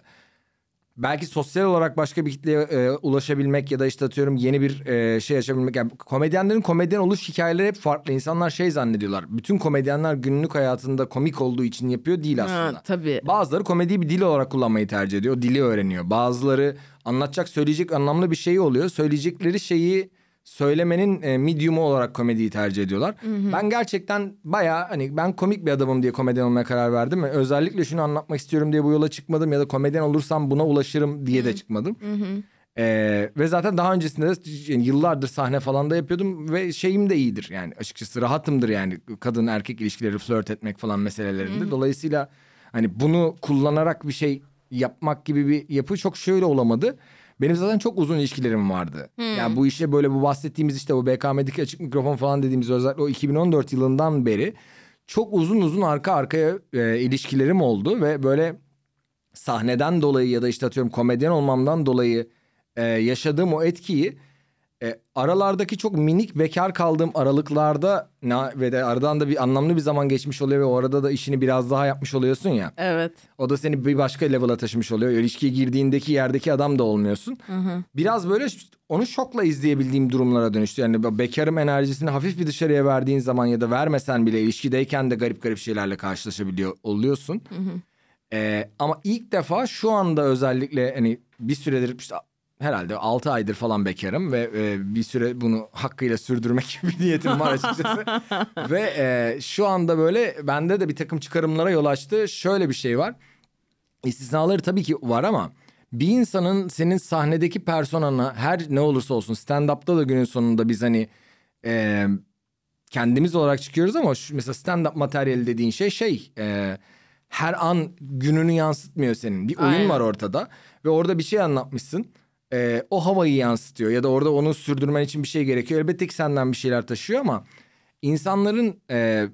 belki sosyal olarak başka bir kitleye e, ulaşabilmek ya da işte atıyorum yeni bir e, şey açabilmek. Yani komedyenlerin komedyen oluş hikayeleri hep farklı. İnsanlar şey zannediyorlar. Bütün komedyenler günlük hayatında komik olduğu için yapıyor değil aslında. Ha, tabii. Bazıları komediyi bir dil olarak kullanmayı tercih ediyor. O dili öğreniyor. Bazıları anlatacak, söyleyecek anlamlı bir şeyi oluyor. Söyleyecekleri şeyi söylemenin e, medium'u olarak komediyi tercih ediyorlar. Ben gerçekten bayağı hani ben komik bir adamım diye komedyen olmaya karar verdim. ve Özellikle şunu anlatmak istiyorum diye bu yola çıkmadım ya da komedyen olursam buna ulaşırım diye de çıkmadım. Ee, ve zaten daha öncesinde de yani yıllardır sahne falan da yapıyordum ve şeyim de iyidir yani açıkçası rahatımdır yani kadın erkek ilişkileri flört etmek falan meselelerinde. Dolayısıyla hani bunu kullanarak bir şey yapmak gibi bir yapı çok şöyle olamadı. Benim zaten çok uzun ilişkilerim vardı. Yani bu işe böyle bu bahsettiğimiz işte bu BKM'deki açık mikrofon falan dediğimiz özellikle o 2014 yılından beri çok uzun uzun arka arkaya e, ilişkilerim oldu ve böyle sahneden dolayı ya da işte atıyorum komedyen olmamdan dolayı e, yaşadığım o etkiyi e, aralardaki çok minik bekar kaldığım aralıklarda na, ve de aradan da bir anlamlı bir zaman geçmiş oluyor ve o arada da işini biraz daha yapmış oluyorsun ya. Evet. O da seni bir başka level'a taşımış oluyor. İlişkiye girdiğindeki yerdeki adam da olmuyorsun. Biraz böyle onu şokla izleyebildiğim durumlara dönüştü. Yani bekarım enerjisini hafif bir dışarıya verdiğin zaman ya da vermesen bile ilişkideyken de garip garip şeylerle karşılaşabiliyor oluyorsun. Ee, ama ilk defa şu anda özellikle hani bir süredir işte herhalde 6 aydır falan bekarım ve e, bir süre bunu hakkıyla sürdürmek gibi <laughs> bir niyetim var açıkçası. <laughs> ve e, şu anda böyle bende de bir takım çıkarımlara yol açtı. Şöyle bir şey var. İstisnaları tabii ki var ama bir insanın senin sahnedeki personana her ne olursa olsun stand-up'ta da günün sonunda biz hani e, kendimiz olarak çıkıyoruz ama şu, mesela stand-up materyali dediğin şey şey e, her an gününü yansıtmıyor senin. Bir oyun Aynen. var ortada ve orada bir şey anlatmışsın. E, o havayı yansıtıyor ya da orada onu sürdürmen için bir şey gerekiyor. Elbette ki senden bir şeyler taşıyor ama insanların e,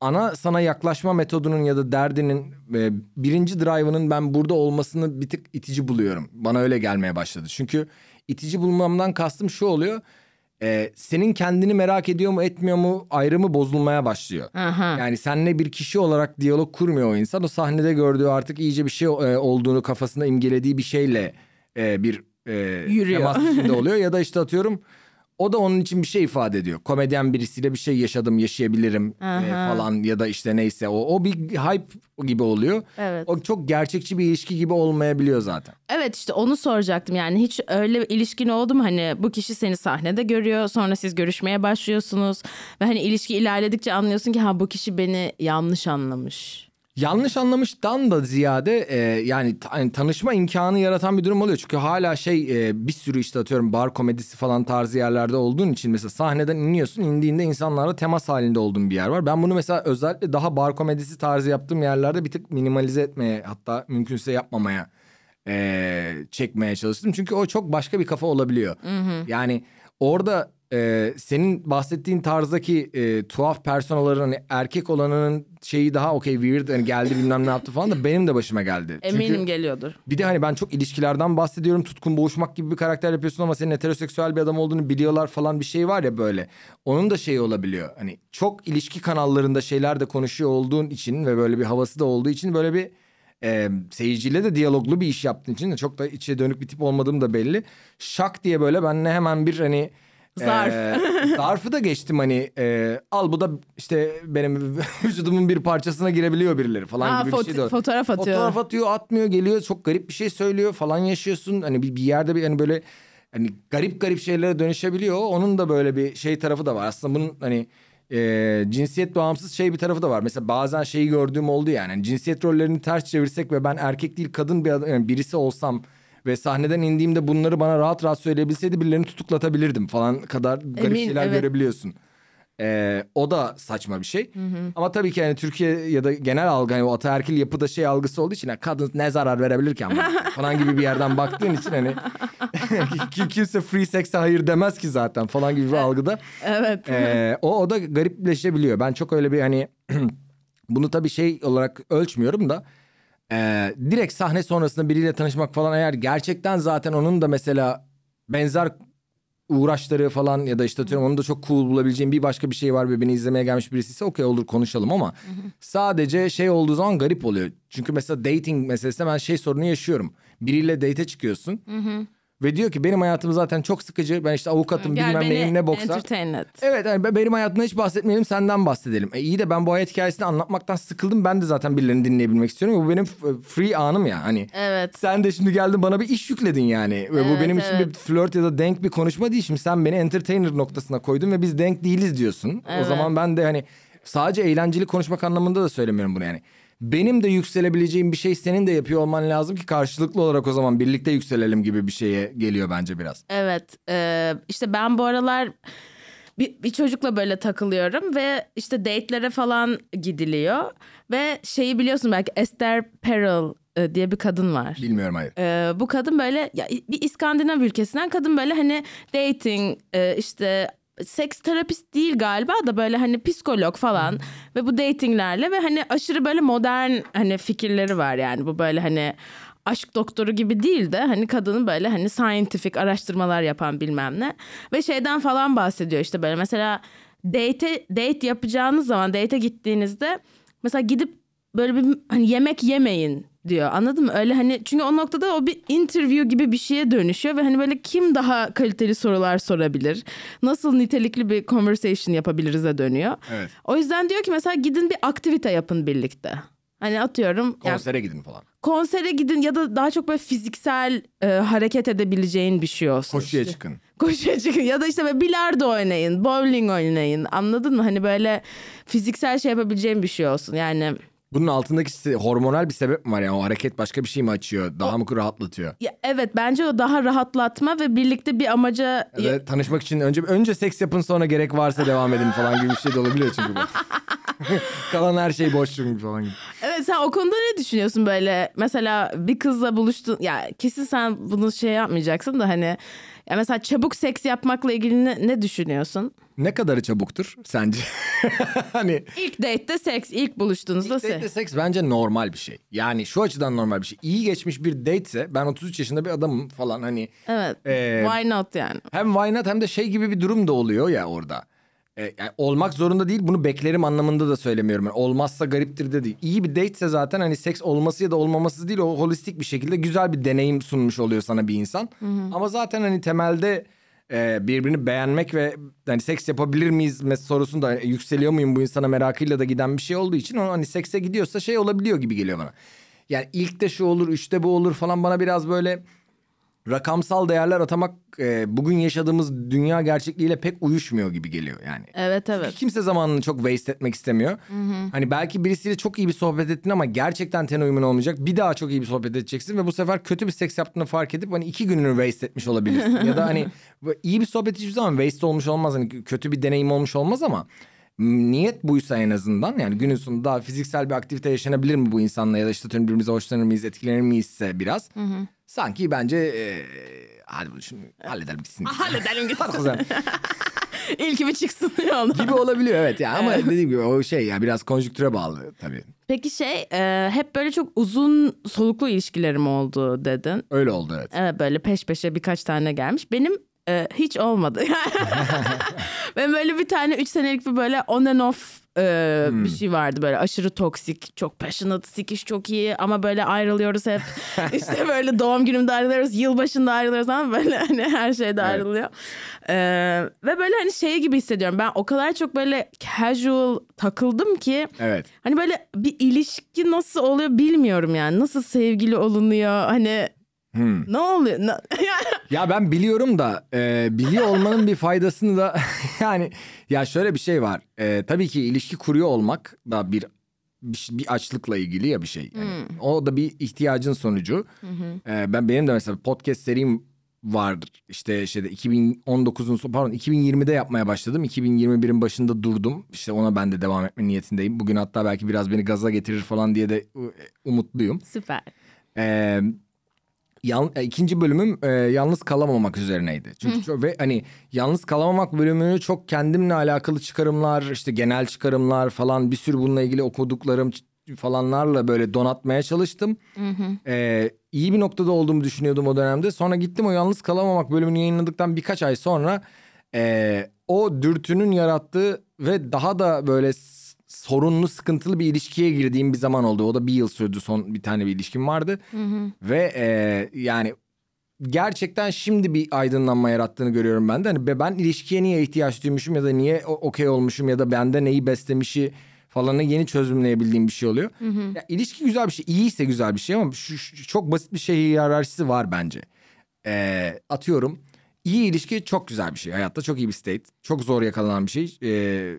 ana sana yaklaşma metodunun ya da derdinin e, birinci drive'ının ben burada olmasını bir tık itici buluyorum. Bana öyle gelmeye başladı. Çünkü itici bulmamdan kastım şu oluyor. E, senin kendini merak ediyor mu etmiyor mu ayrımı bozulmaya başlıyor. Aha. Yani seninle bir kişi olarak diyalog kurmuyor o insan. O sahnede gördüğü artık iyice bir şey e, olduğunu kafasında imgelediği bir şeyle e, bir e, Yürüyor. temas içinde <laughs> oluyor. Ya da işte atıyorum o da onun için bir şey ifade ediyor. Komedyen birisiyle bir şey yaşadım, yaşayabilirim e, falan ya da işte neyse o, o bir hype gibi oluyor. Evet. O çok gerçekçi bir ilişki gibi olmayabiliyor zaten. Evet işte onu soracaktım yani hiç öyle ilişkin oldu mu hani bu kişi seni sahnede görüyor sonra siz görüşmeye başlıyorsunuz ve hani ilişki ilerledikçe anlıyorsun ki ha bu kişi beni yanlış anlamış. Yanlış anlamıştan da ziyade e, yani hani tanışma imkanı yaratan bir durum oluyor. Çünkü hala şey e, bir sürü işte atıyorum bar komedisi falan tarzı yerlerde olduğun için mesela sahneden iniyorsun indiğinde insanlarla temas halinde olduğun bir yer var. Ben bunu mesela özellikle daha bar komedisi tarzı yaptığım yerlerde bir tık minimalize etmeye hatta mümkünse yapmamaya e, çekmeye çalıştım. Çünkü o çok başka bir kafa olabiliyor. Yani orada e, senin bahsettiğin tarzdaki e, tuhaf personaların hani erkek olanının şeyi daha okey weird hani geldi bilmem ne yaptı falan da benim de başıma geldi. Eminim Çünkü geliyordur. bir de hani ben çok ilişkilerden bahsediyorum. Tutkun boğuşmak gibi bir karakter yapıyorsun ama senin heteroseksüel bir adam olduğunu biliyorlar falan bir şey var ya böyle. Onun da şeyi olabiliyor. Hani çok ilişki kanallarında şeyler de konuşuyor olduğun için ve böyle bir havası da olduğu için böyle bir e, seyirciyle de diyaloglu bir iş yaptığın için de çok da içe dönük bir tip olmadığım da belli. Şak diye böyle benle hemen bir hani Zarf. e, zarfı da geçtim hani e, al bu da işte benim <laughs> vücudumun bir parçasına girebiliyor birileri falan Aa, gibi bir şey de. fotoğraf atıyor. Fotoğraf atıyor atmıyor geliyor çok garip bir şey söylüyor falan yaşıyorsun. Hani bir, bir yerde bir hani böyle hani garip garip şeylere dönüşebiliyor. Onun da böyle bir şey tarafı da var. Aslında bunun hani e, cinsiyet bağımsız şey bir tarafı da var. Mesela bazen şeyi gördüğüm oldu yani. Hani cinsiyet rollerini ters çevirsek ve ben erkek değil kadın bir adam, yani birisi olsam ve sahneden indiğimde bunları bana rahat rahat söyleyebilseydi birilerini tutuklatabilirdim falan kadar garip Emin, şeyler evet. görebiliyorsun. Ee, o da saçma bir şey. Ama tabii ki yani Türkiye ya da genel algı hani o ataerkil yapıda şey algısı olduğu için "Ha, kadın ne zarar verebilirken bana?" <laughs> falan gibi bir yerden baktığın için hani <laughs> kim- kimse free sex'e hayır demez ki zaten falan gibi bir algıda. Evet. Ee, o, o da garipleşebiliyor. Ben çok öyle bir hani <clears throat> bunu tabii şey olarak ölçmüyorum da e, direkt sahne sonrasında biriyle tanışmak falan eğer gerçekten zaten onun da mesela benzer uğraşları falan ya da işte atıyorum onu da çok cool bulabileceğim bir başka bir şey var ve beni izlemeye gelmiş birisi ise okey olur konuşalım ama sadece şey olduğu zaman garip oluyor. Çünkü mesela dating meselesinde ben şey sorunu yaşıyorum. Biriyle date çıkıyorsun ve diyor ki benim hayatım zaten çok sıkıcı. Ben işte avukatım Gel bilmem neyim ne boksa. Evet yani be- benim hayatımdan hiç bahsetmeyelim senden bahsedelim. E iyi de ben bu hayat hikayesini anlatmaktan sıkıldım. Ben de zaten birilerini dinleyebilmek istiyorum. Bu benim f- free anım ya hani. Evet. Sen de şimdi geldin bana bir iş yükledin yani. Ve bu Evet, benim için evet. bir flört ya da denk bir konuşma değil. Şimdi sen beni entertainer noktasına koydun ve biz denk değiliz diyorsun. O Evet. zaman ben de hani sadece eğlenceli konuşmak anlamında da söylemiyorum bunu yani. Benim de yükselebileceğim bir şey senin de yapıyor olman lazım ki karşılıklı olarak o zaman birlikte yükselelim gibi bir şeye geliyor bence biraz. Evet. e, işte ben bu aralar bir, bir çocukla böyle takılıyorum ve işte date'lere falan gidiliyor. Ve şeyi biliyorsun belki Esther Perel e, diye bir kadın var. Bilmiyorum hayır. Ee, bu kadın böyle ya, bir İskandinav ülkesinden kadın böyle hani dating e, işte seks terapist değil galiba da böyle hani psikolog falan ve bu datinglerle ve hani aşırı böyle modern hani fikirleri var yani. Bu böyle hani aşk doktoru gibi değil de hani kadının böyle hani scientific araştırmalar yapan bilmem ne ve şeyden falan bahsediyor işte böyle. Mesela date date yapacağınız zaman date'e gittiğinizde mesela gidip böyle bir hani yemek yemeyin diyor. Anladın mı? Öyle hani çünkü o noktada o bir interview gibi bir şeye dönüşüyor ve hani böyle kim daha kaliteli sorular sorabilir? Nasıl nitelikli bir conversation yapabiliriz'e dönüyor. Evet. O yüzden diyor ki mesela gidin bir aktivite yapın birlikte. Hani atıyorum yani Konsere gidin falan. konsere gidin ya da daha çok böyle fiziksel e, hareket edebileceğin bir şey olsun. Koşuya işte. çıkın. <laughs> Koşuya çıkın ya da işte böyle bilardo oynayın, bowling oynayın. Anladın mı? Hani böyle fiziksel şey yapabileceğin bir şey olsun. Yani Bunun altındaki hormonal bir sebep mi var yani o hareket başka bir şey mi açıyor? Daha mı rahatlatıyor? ya evet bence o daha rahatlatma ve birlikte bir amaca da tanışmak için önce önce seks yapın sonra gerek varsa devam edin falan gibi bir şey de olabiliyor çünkü bu. <laughs> Kalan her şey boş çünkü falan gibi. Evet sen o konuda ne düşünüyorsun böyle? Mesela bir kızla buluştun ya kesin sen bunu şey yapmayacaksın da hani Ya mesela çabuk seks yapmakla ilgili ne, ne düşünüyorsun? Ne kadarı çabuktur sence? <laughs> hani İlk date'te seks, ilk buluştuğunuzda ilk seks. date'de seks bence normal bir şey. Yani şu açıdan normal bir şey. İyi geçmiş bir datese ben 33 yaşında bir adamım falan hani. Evet. Ee, Why not yani? Hem why not hem de şey gibi bir durum da oluyor ya orada. Ee, yani olmak zorunda değil bunu beklerim anlamında da söylemiyorum. Yani olmazsa gariptir de değil. İyi bir datese zaten hani seks olması ya da olmaması değil o holistik bir şekilde güzel bir deneyim sunmuş oluyor sana bir insan. Ama zaten hani temelde e, birbirini beğenmek ve hani seks yapabilir miyiz mes- sorusunda e, yükseliyor muyum bu insana merakıyla da giden bir şey olduğu için o hani sekse gidiyorsa şey olabiliyor gibi geliyor bana. Yani ilkte şu olur, üçte bu olur falan bana biraz böyle rakamsal değerler atamak e, bugün yaşadığımız dünya gerçekliğiyle pek uyuşmuyor gibi geliyor yani. Evet evet. Kimse zamanını çok waste etmek istemiyor. Hani belki birisiyle çok iyi bir sohbet ettin ama gerçekten ten uyumun olmayacak. Bir daha çok iyi bir sohbet edeceksin ve bu sefer kötü bir seks yaptığını fark edip hani iki gününü waste etmiş olabilirsin. ya da hani <laughs> iyi bir sohbet hiçbir zaman waste olmuş olmaz. Hani kötü bir deneyim olmuş olmaz ama niyet buysa en azından yani günün sonunda fiziksel bir aktivite yaşanabilir mi bu insanla ya da işte birbirimize hoşlanır mıyız etkilenir miyizse biraz. Sanki bence e, hadi bunu şunu halledelim. Halledelim <laughs> gitsin. Hadi kızım. İlki bir çıksın yoldan. gibi olabiliyor evet ya ama dediğim gibi o şey ya biraz konjüktüre bağlı tabii. Peki şey e, hep böyle çok uzun soluklu ilişkilerim oldu dedin. Öyle oldu evet. Evet böyle peş peşe birkaç tane gelmiş. Benim e, hiç olmadı. <laughs> Ve böyle bir tane üç senelik bir böyle on and off e, bir şey vardı böyle aşırı toksik, çok passionate, sikiş çok iyi ama böyle ayrılıyoruz hep. <laughs> işte böyle doğum günümde ayrılıyoruz, yılbaşında ayrılıyoruz ama böyle hani her şeyde ayrılıyor. E, ve böyle hani şey gibi hissediyorum. Ben o kadar çok böyle casual takıldım ki Evet. Hani böyle bir ilişki nasıl oluyor bilmiyorum yani. Nasıl sevgili olunuyor hani ne oluyor? Na- <laughs> Ya ben biliyorum da e, biliyor olmanın bir faydasını da <laughs> yani ya şöyle bir şey var. E, tabii ki ilişki kuruyor olmak da bir bir, bir açlıkla ilgili ya bir şey. Yani O da bir ihtiyacın sonucu. E, ben benim de mesela podcast serim vardır. İşte şeyde 2019'un son pardon 2020'de yapmaya başladım. 2021'in başında durdum. İşte ona ben de devam etme niyetindeyim. Bugün hatta belki biraz beni gaza getirir falan diye de e, umutluyum. Süper. Ee, yan, e, ikinci bölümüm e, yalnız kalamamak üzerineydi. Çünkü çok- ve hani yalnız kalamamak bölümünü çok kendimle alakalı çıkarımlar, işte genel çıkarımlar falan bir sürü bununla ilgili okuduklarım falanlarla böyle donatmaya çalıştım. Ee, iyi bir noktada olduğumu düşünüyordum o dönemde. Sonra gittim o yalnız kalamamak bölümünü yayınladıktan birkaç ay sonra e, o dürtünün yarattığı ve daha da böyle sorunlu sıkıntılı bir ilişkiye girdiğim bir zaman oldu. O da bir yıl sürdü son bir tane bir ilişkim vardı. Ve e, yani gerçekten şimdi bir aydınlanma yarattığını görüyorum ben de. Hani be- ben ilişkiye niye ihtiyaç duymuşum ya da niye okey olmuşum ya da bende neyi beslemişi falanı yeni çözümleyebildiğim bir şey oluyor. Ya, ilişki güzel bir şey. İyiyse güzel bir şey ama şu, şu- çok basit bir şey hiyerarşisi var bence. Ee, atıyorum iyi ilişki çok güzel bir şey. Hayatta çok iyi bir state. Çok zor yakalanan bir şey. Ee,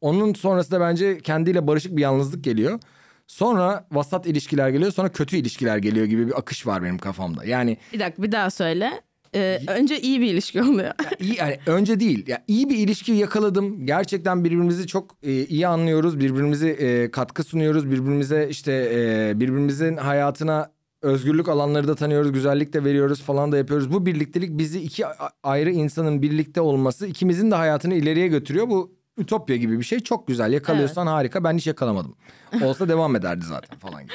onun sonrasında bence kendiyle barışık bir yalnızlık geliyor. Sonra vasat ilişkiler geliyor sonra kötü ilişkiler geliyor gibi bir akış var benim kafamda. Yani Bir dakika bir daha söyle. Ee, önce iyi bir ilişki oluyor. ya iyi yani önce değil. Ya iyi bir ilişki yakaladım. Gerçekten birbirimizi çok e, iyi anlıyoruz. Birbirimize e, katkı sunuyoruz. Birbirimize işte e, birbirimizin hayatına özgürlük alanları da tanıyoruz. Güzellik de veriyoruz falan da yapıyoruz. Bu birliktelik bizi iki ayrı insanın birlikte olması ikimizin de hayatını ileriye götürüyor. Bu ütopya gibi bir şey. Çok güzel. Yakalıyorsan harika. Ben hiç yakalamadım. Olsa devam ederdi zaten falan gibi.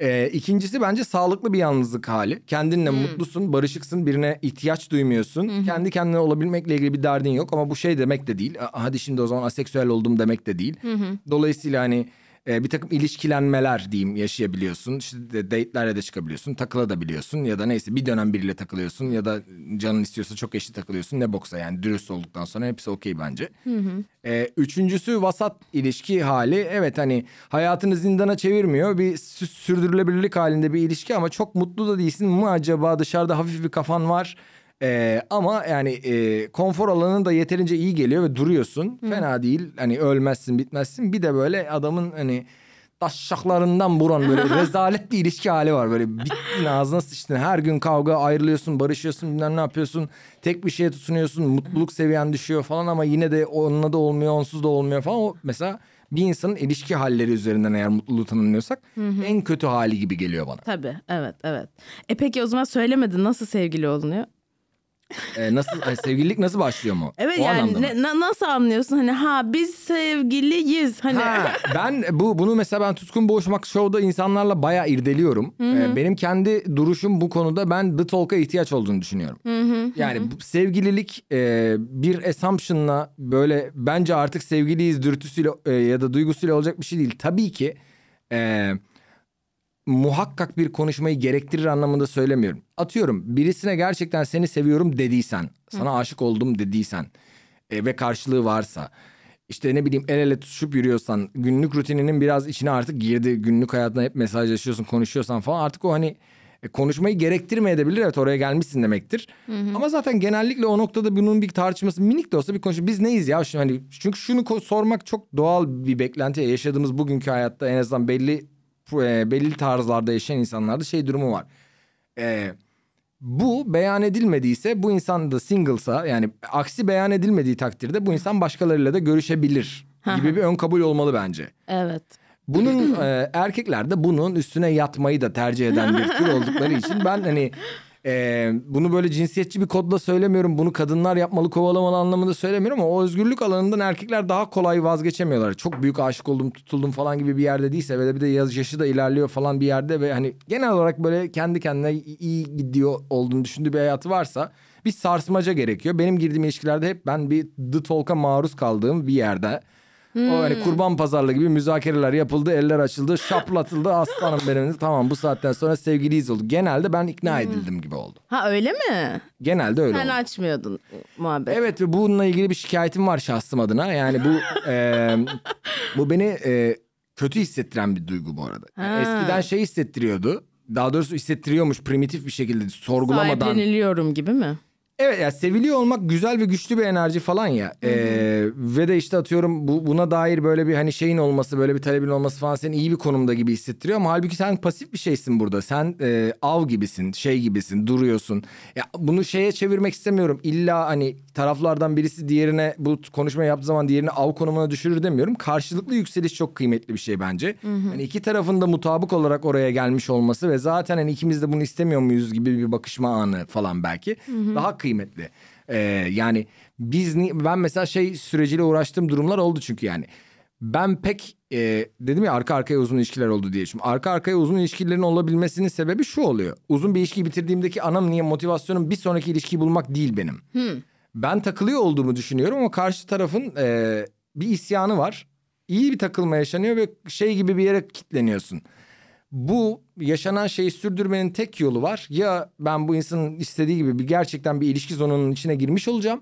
Ee, ikincisi bence sağlıklı bir yalnızlık hali. Kendinle mutlusun, barışıksın, birine ihtiyaç duymuyorsun. Kendi kendine olabilmekle ilgili bir derdin yok ama bu şey demek de değil. "Aa, Hadi şimdi o zaman aseksüel oldum demek de değil. Dolayısıyla hani e, bir takım ilişkilenmeler diyeyim yaşayabiliyorsun. İşte de, date'lerle de çıkabiliyorsun, takılabiliyorsun ya da neyse bir dönem biriyle takılıyorsun ya da canın istiyorsa çok eşli takılıyorsun. Ne boksa yani dürüst olduktan sonra hepsi okey bence. Ee, üçüncüsü vasat ilişki hali. Evet hani hayatını zindana çevirmiyor. Bir sü- sürdürülebilirlik halinde bir ilişki ama çok mutlu da değilsin mı acaba dışarıda hafif bir kafan var. Ee, ama yani e, konfor alanın da yeterince iyi geliyor ve duruyorsun. Fena değil. Hani ölmezsin bitmezsin. Bir de böyle adamın hani taşşaklarından buran böyle <laughs> rezalet bir ilişki hali var. Böyle bittin ağzına sıçtın. Her gün kavga ayrılıyorsun barışıyorsun bilmem ne yapıyorsun. Tek bir şeye tutunuyorsun mutluluk seviyen düşüyor falan ama yine de onunla da olmuyor onsuz da olmuyor falan. O mesela bir insanın ilişki halleri üzerinden eğer mutluluğu tanımlıyorsak en kötü hali gibi geliyor bana. Tabii evet evet. E peki o zaman söylemedin nasıl sevgili olunuyor? E, nasıl hani sevgililik nasıl başlıyor mu? Evet O yani ne- na- nasıl anlıyorsun hani ha biz sevgiliyiz hani Ha, <laughs> ben bu bunu mesela ben Tutkun Boğuşmak Show'da insanlarla bayağı irdeliyorum. Ee, benim kendi duruşum bu konuda ben The Talk'a ihtiyaç olduğunu düşünüyorum. yani bu sevgililik e, bir assumption'la böyle bence artık sevgiliyiz dürtüsüyle e, ya da duygusuyla olacak bir şey değil. Tabii ki e, muhakkak bir konuşmayı gerektirir anlamında söylemiyorum. Atıyorum birisine gerçekten seni seviyorum dediysen, sana aşık oldum dediysen e, ve karşılığı varsa işte ne bileyim el ele tutuşup yürüyorsan günlük rutininin biraz içine artık girdi. Günlük hayatında hep mesajlaşıyorsun, konuşuyorsan falan artık o hani e, konuşmayı gerektirmeyebilir. Evet oraya gelmişsin demektir. Ama zaten genellikle o noktada bunun bir tartışması minik de olsa bir konuşma. Biz neyiz ya? Şimdi hani çünkü şunu sormak çok doğal bir beklenti. Yaşadığımız bugünkü hayatta en azından belli e, belli tarzlarda yaşayan insanlarda şey durumu var. E, bu beyan edilmediyse bu insan da single'sa yani aksi beyan edilmediği takdirde bu insan başkalarıyla da görüşebilir gibi bir ön kabul olmalı bence. evet. Bunun e, erkekler de bunun üstüne yatmayı da tercih eden bir tür oldukları için ben hani e, bunu böyle cinsiyetçi bir kodla söylemiyorum. Bunu kadınlar yapmalı kovalamalı anlamında söylemiyorum ama o özgürlük alanından erkekler daha kolay vazgeçemiyorlar. Çok büyük aşık oldum tutuldum falan gibi bir yerde değilse de bir de yaz yaşı da ilerliyor falan bir yerde ve hani genel olarak böyle kendi kendine iyi gidiyor olduğunu düşündüğü bir hayatı varsa bir sarsmaca gerekiyor. Benim girdiğim ilişkilerde hep ben bir the talk'a maruz kaldığım bir yerde o hani kurban pazarlığı gibi müzakereler yapıldı, eller açıldı, şaplatıldı. Aslanım benim tamam bu saatten sonra sevgiliyiz oldu. Genelde ben ikna edildim gibi oldu. Ha öyle mi? Genelde öyle Sen oldu. açmıyordun muhabbet. Evet ve bununla ilgili bir şikayetim var şahsım adına. Yani bu <laughs> e, bu beni e, kötü hissettiren bir duygu bu arada. Yani eskiden şey hissettiriyordu. Daha doğrusu hissettiriyormuş primitif bir şekilde sorgulamadan. Sahipleniliyorum gibi mi? Evet ya seviliyor olmak güzel ve güçlü bir enerji falan ya. Ee, ve de işte atıyorum bu, buna dair böyle bir hani şeyin olması böyle bir talebin olması falan seni iyi bir konumda gibi hissettiriyor. Ama halbuki sen pasif bir şeysin burada. Sen e, av gibisin şey gibisin duruyorsun. Ya bunu şeye çevirmek istemiyorum. İlla hani taraflardan birisi diğerine bu konuşmayı yaptığı zaman diğerini av konumuna düşürür demiyorum. Karşılıklı yükseliş çok kıymetli bir şey bence. Hani iki tarafın da mutabık olarak oraya gelmiş olması ve zaten hani ikimiz de bunu istemiyor muyuz gibi bir bakışma anı falan belki. Daha kıymetli. Ee, yani biz ben mesela şey süreciyle uğraştığım durumlar oldu çünkü yani. Ben pek e, dedim ya arka arkaya uzun ilişkiler oldu diye. Şimdi arka arkaya uzun ilişkilerin olabilmesinin sebebi şu oluyor. Uzun bir ilişkiyi bitirdiğimdeki anam niye motivasyonum bir sonraki ilişkiyi bulmak değil benim. Ben takılıyor olduğumu düşünüyorum ama karşı tarafın e, bir isyanı var. İyi bir takılma yaşanıyor ve şey gibi bir yere kilitleniyorsun. Bu yaşanan şeyi sürdürmenin tek yolu var. Ya ben bu insanın istediği gibi bir gerçekten bir ilişki zonunun içine girmiş olacağım.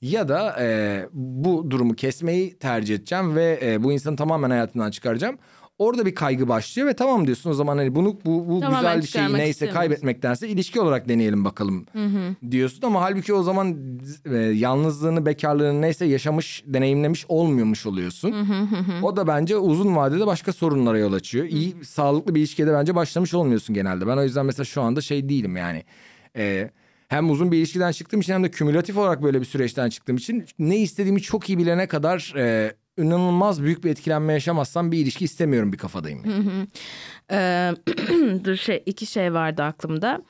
Ya da e, bu durumu kesmeyi tercih edeceğim ve e, bu insanı tamamen hayatından çıkaracağım. Orada bir kaygı başlıyor ve tamam diyorsun o zaman hani bunu bu, bu Tamamen güzel bir şeyi neyse istemiyorsun. kaybetmektense ilişki olarak deneyelim bakalım diyorsun ama halbuki o zaman e, yalnızlığını bekarlığını neyse yaşamış deneyimlemiş olmuyormuş oluyorsun. o da bence uzun vadede başka sorunlara yol açıyor. İyi sağlıklı bir ilişkiye bence başlamış olmuyorsun genelde. Ben o yüzden mesela şu anda şey değilim yani. E, hem uzun bir ilişkiden çıktığım için hem de kümülatif olarak böyle bir süreçten çıktığım için ne istediğimi çok iyi bilene kadar e, inanılmaz büyük bir etkilenme yaşamazsam bir ilişki istemiyorum bir kafadayım. yani. Ee, <clears throat> dur şey iki şey vardı aklımda.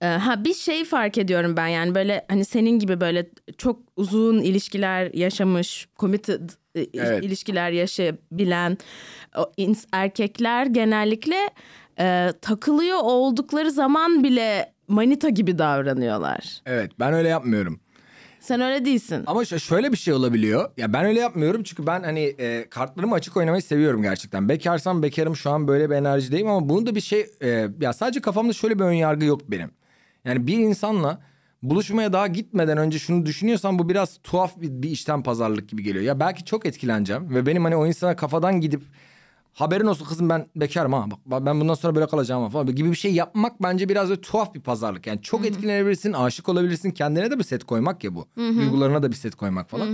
Ee, ha bir şey fark ediyorum ben yani böyle hani senin gibi böyle çok uzun ilişkiler yaşamış, committed e, Evet. ilişkiler yaşayabilen erkekler genellikle e, takılıyor oldukları zaman bile manita gibi davranıyorlar. Evet ben öyle yapmıyorum. Sen öyle değilsin. Ama şöyle bir şey olabiliyor. Ya ben öyle yapmıyorum çünkü ben hani e, kartlarımı açık oynamayı seviyorum gerçekten. Bekarsam bekarım şu an böyle bir enerjideyim ama bunun da bir şey e, ya sadece kafamda şöyle bir ön yargı yok benim. Yani bir insanla buluşmaya daha gitmeden önce şunu düşünüyorsan bu biraz tuhaf bir, bir işten pazarlık gibi geliyor. Ya belki çok etkileneceğim ve benim hani o insana kafadan gidip haberin olsun kızım ben bekarım ha bak ben bundan sonra böyle kalacağım ha falan gibi bir şey yapmak bence biraz da tuhaf bir pazarlık. Yani çok etkilenebilirsin, aşık olabilirsin, kendine de bir set koymak ya bu. Duygularına da bir set koymak falan.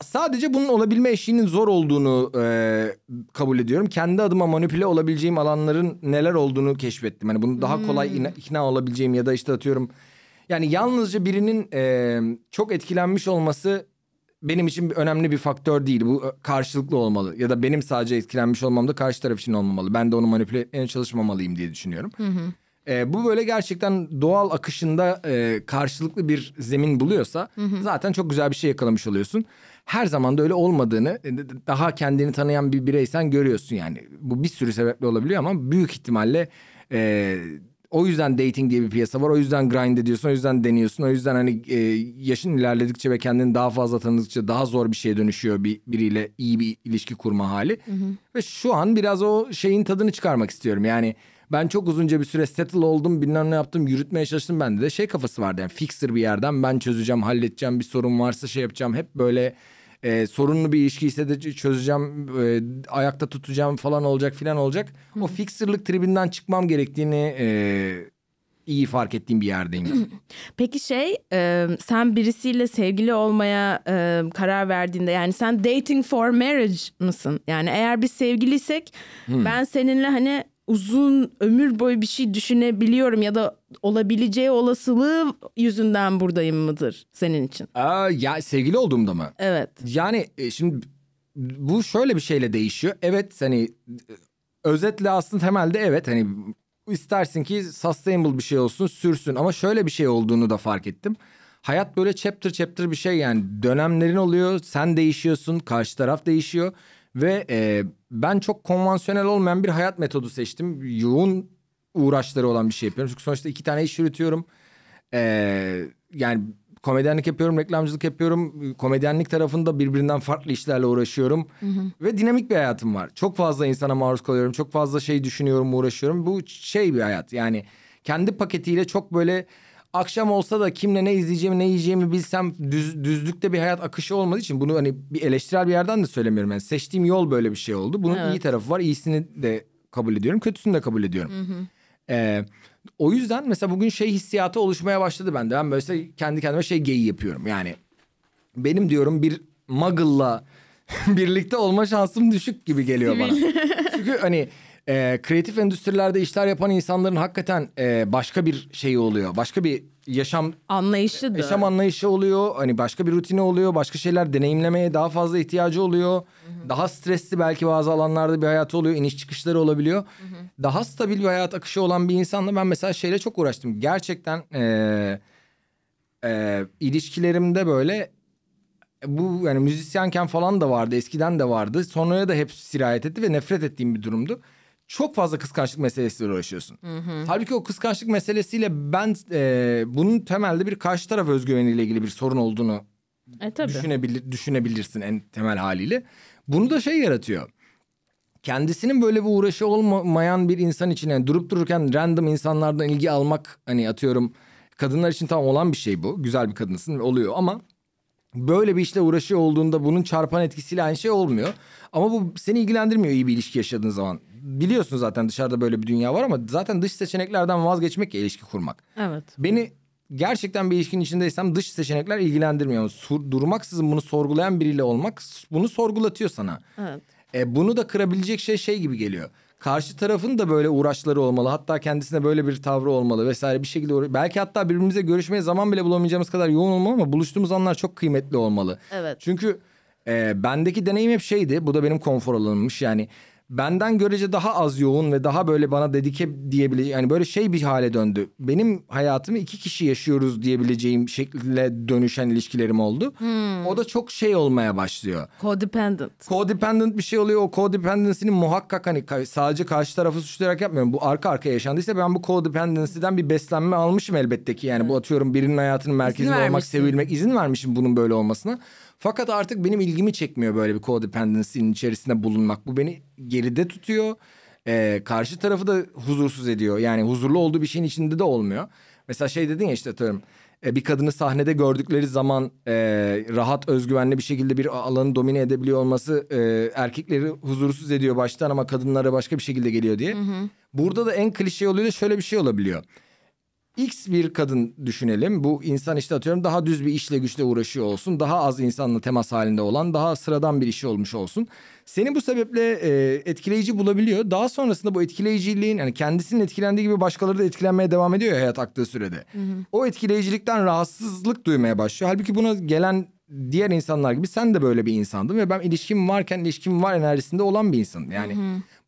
Sadece bunun olabilme eşiğinin zor olduğunu e, kabul ediyorum. Kendi adıma manipüle olabileceğim alanların neler olduğunu keşfettim. Hani bunu daha kolay ina- ikna olabileceğim ya da işte atıyorum. Yani yalnızca birinin e, çok etkilenmiş olması benim için önemli bir faktör değil. Bu e, karşılıklı olmalı. Ya da benim sadece etkilenmiş olmam da karşı taraf için olmamalı. Ben de onu manipüle etmeye çalışmamalıyım diye düşünüyorum. E, bu böyle gerçekten doğal akışında e, karşılıklı bir zemin buluyorsa zaten çok güzel bir şey yakalamış oluyorsun. Her zaman da öyle olmadığını e, daha kendini tanıyan bir bireysen görüyorsun yani. Bu bir sürü sebeple olabiliyor ama büyük ihtimalle e, o yüzden dating diye bir piyasa var. O yüzden grind ediyorsun. O yüzden deniyorsun. O yüzden hani e, yaşın ilerledikçe ve kendini daha fazla tanıdıkça daha zor bir şeye dönüşüyor bir biriyle iyi bir ilişki kurma hali. Ve şu an biraz o şeyin tadını çıkarmak istiyorum. Yani ben çok uzunca bir süre settle oldum bilmem ne yaptım yürütmeye çalıştım bende de şey kafası vardı yani fixer bir yerden ben çözeceğim halledeceğim bir sorun varsa şey yapacağım hep böyle e, sorunlu bir ilişki de çözeceğim e, ayakta tutacağım falan olacak filan olacak o fixerlık tribinden çıkmam gerektiğini e, iyi fark ettiğim bir yerdeyim. <clears throat> Peki şey e, sen birisiyle sevgili olmaya e, karar verdiğinde yani sen dating for marriage mısın? Yani eğer biz sevgiliysek ben seninle hani uzun ömür boyu bir şey düşünebiliyorum ya da olabileceği olasılığı yüzünden buradayım mıdır senin için? Aa, ya sevgili olduğumda mı? Evet. Yani e, şimdi bu şöyle bir şeyle değişiyor. Evet hani e, özetle aslında temelde evet hani istersin ki sustainable bir şey olsun sürsün ama şöyle bir şey olduğunu da fark ettim. Hayat böyle chapter chapter bir şey yani dönemlerin oluyor sen değişiyorsun karşı taraf değişiyor ve e, ben çok konvansiyonel olmayan bir hayat metodu seçtim. Yoğun uğraşları olan bir şey yapıyorum çünkü sonuçta iki tane iş yürütüyorum. E, yani komedyenlik yapıyorum, reklamcılık yapıyorum. Komedyenlik tarafında birbirinden farklı işlerle uğraşıyorum. Ve dinamik bir hayatım var. Çok fazla insana maruz kalıyorum. Çok fazla şey düşünüyorum, uğraşıyorum. Bu şey bir hayat. Yani kendi paketiyle çok böyle akşam olsa da kimle ne izleyeceğimi, ne yiyeceğimi bilsem düz, düzlükte bir hayat akışı olmadığı için bunu hani bir eleştirel bir yerden de söylemiyorum. Yani seçtiğim yol böyle bir şey oldu. Bunun Evet. iyi tarafı var. İyisini de kabul ediyorum, kötüsünü de kabul ediyorum. Ee, o yüzden mesela bugün şey hissiyatı oluşmaya başladı bende. Ben böyle kendi kendime şey geyi yapıyorum. Yani benim diyorum bir muggle'la <laughs> birlikte olma şansım düşük gibi geliyor bana. Çünkü hani e, kreatif endüstrilerde işler yapan insanların hakikaten e, başka bir şeyi oluyor. Başka bir yaşam Anlayışı da. yaşam anlayışı oluyor. Hani başka bir rutini oluyor. Başka şeyler deneyimlemeye daha fazla ihtiyacı oluyor. Daha stresli belki bazı alanlarda bir hayatı oluyor. İniş çıkışları olabiliyor. Daha stabil bir hayat akışı olan bir insanla ben mesela şeyle çok uğraştım. Gerçekten eee eee, ilişkilerimde böyle bu yani müzisyenken falan da vardı. Eskiden de vardı. Sonraya da hep sirayet etti ve nefret ettiğim bir durumdu. Çok fazla kıskançlık meselesiyle uğraşıyorsun. Halbuki o kıskançlık meselesiyle ben eee, bunun temelde bir karşı taraf özgüveniyle ilgili bir sorun olduğunu E tabii. düşünebilir, düşünebilirsin en temel haliyle. Bunu da şey yaratıyor. Kendisinin böyle bir uğraşı olmayan bir insan için yani durup dururken random insanlardan ilgi almak hani atıyorum kadınlar için tamam olan bir şey bu. Güzel bir kadınsın oluyor ama böyle bir işle uğraşıyor olduğunda bunun çarpan etkisiyle aynı şey olmuyor. Ama bu seni ilgilendirmiyor iyi bir ilişki yaşadığın zaman. Biliyorsun zaten dışarıda böyle bir dünya var ama zaten dış seçeneklerden vazgeçmek ya ilişki kurmak. Evet. Beni gerçekten bir ilişkinin içindeysem dış seçenekler ilgilendirmiyor. Sur- durmaksızın bunu sorgulayan biriyle olmak bunu sorgulatıyor sana. Evet. E, bunu da kırabilecek şey şey gibi geliyor. Karşı tarafın da böyle uğraşları olmalı. Hatta kendisine böyle bir tavrı olmalı vesaire bir şekilde. uğra- Belki hatta birbirimize görüşmeye zaman bile bulamayacağımız kadar yoğun olmalı ama buluştuğumuz anlar çok kıymetli olmalı. Evet. Çünkü e, bendeki deneyim hep şeydi. Bu da benim konfor alanımmış. Yani benden görece daha az yoğun ve daha böyle bana dedike diyebileceğim yani böyle şey bir hale döndü. Benim hayatımı iki kişi yaşıyoruz diyebileceğim şekilde dönüşen ilişkilerim oldu. O da çok şey olmaya başlıyor. Codependent. Codependent bir şey oluyor. O codependency'nin muhakkak hani sadece karşı tarafı suçlayarak yapmıyorum. Bu arka arkaya yaşandıysa ben bu codependency'den bir beslenme almışım elbette ki. Yani bu atıyorum birinin hayatının merkezinde olmak, sevilmek izin vermişim bunun böyle olmasına. Fakat artık benim ilgimi çekmiyor böyle bir codependency'nin içerisinde bulunmak. Bu beni geride tutuyor. Ee, karşı tarafı da huzursuz ediyor. Yani huzurlu olduğu bir şeyin içinde de olmuyor. Mesela şey dedin ya işte atıyorum e, bir kadını sahnede gördükleri zaman e, rahat özgüvenli bir şekilde bir alanı domine edebiliyor olması e, erkekleri huzursuz ediyor baştan ama kadınlara başka bir şekilde geliyor diye. Burada da en klişe oluyor da şöyle bir şey olabiliyor. X bir kadın düşünelim. Bu insan işte atıyorum daha düz bir işle güçle uğraşıyor olsun. Daha az insanla temas halinde olan daha sıradan bir işi olmuş olsun. Seni bu sebeple e, etkileyici bulabiliyor. Daha sonrasında bu etkileyiciliğin yani kendisinin etkilendiği gibi başkaları da etkilenmeye devam ediyor ya hayat aktığı sürede. O etkileyicilikten rahatsızlık duymaya başlıyor. Halbuki buna gelen diğer insanlar gibi sen de böyle bir insandın ve ben ilişkim varken ilişkim var enerjisinde olan bir insanım. Yani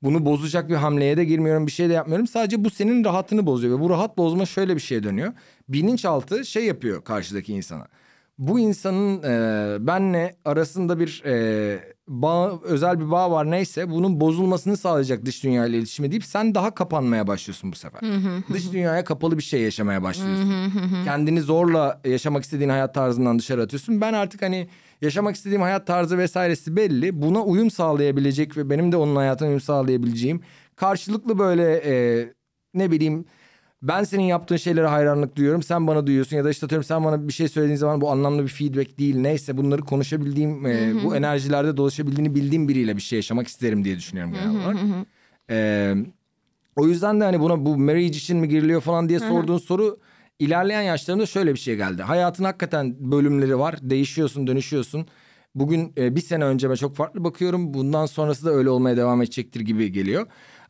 bunu bozacak bir hamleye de girmiyorum bir şey de yapmıyorum. Sadece bu senin rahatını bozuyor ve bu rahat bozma şöyle bir şeye dönüyor. Bilinçaltı şey yapıyor karşıdaki insana. Bu insanın e, benle arasında bir e, bağ, özel bir bağ var neyse bunun bozulmasını sağlayacak dış dünya ile iletişime deyip sen daha kapanmaya başlıyorsun bu sefer. dış dünyaya kapalı bir şey yaşamaya başlıyorsun. Kendini zorla yaşamak istediğin hayat tarzından dışarı atıyorsun. Ben artık hani yaşamak istediğim hayat tarzı vesairesi belli. Buna uyum sağlayabilecek ve benim de onun hayatına uyum sağlayabileceğim karşılıklı böyle e, ne bileyim ben senin yaptığın şeylere hayranlık duyuyorum. Sen bana duyuyorsun ya da işte atıyorum sen bana bir şey söylediğin zaman bu anlamlı bir feedback değil. Neyse bunları konuşabildiğim, e, bu enerjilerde dolaşabildiğini bildiğim biriyle bir şey yaşamak isterim diye düşünüyorum genel olarak. E, o yüzden de hani buna bu marriage için mi giriliyor falan diye sorduğun soru ilerleyen yaşlarımda şöyle bir şey geldi. Hayatın hakikaten bölümleri var. Değişiyorsun, dönüşüyorsun. Bugün e, bir sene önceme çok farklı bakıyorum. Bundan sonrası da öyle olmaya devam edecektir gibi geliyor.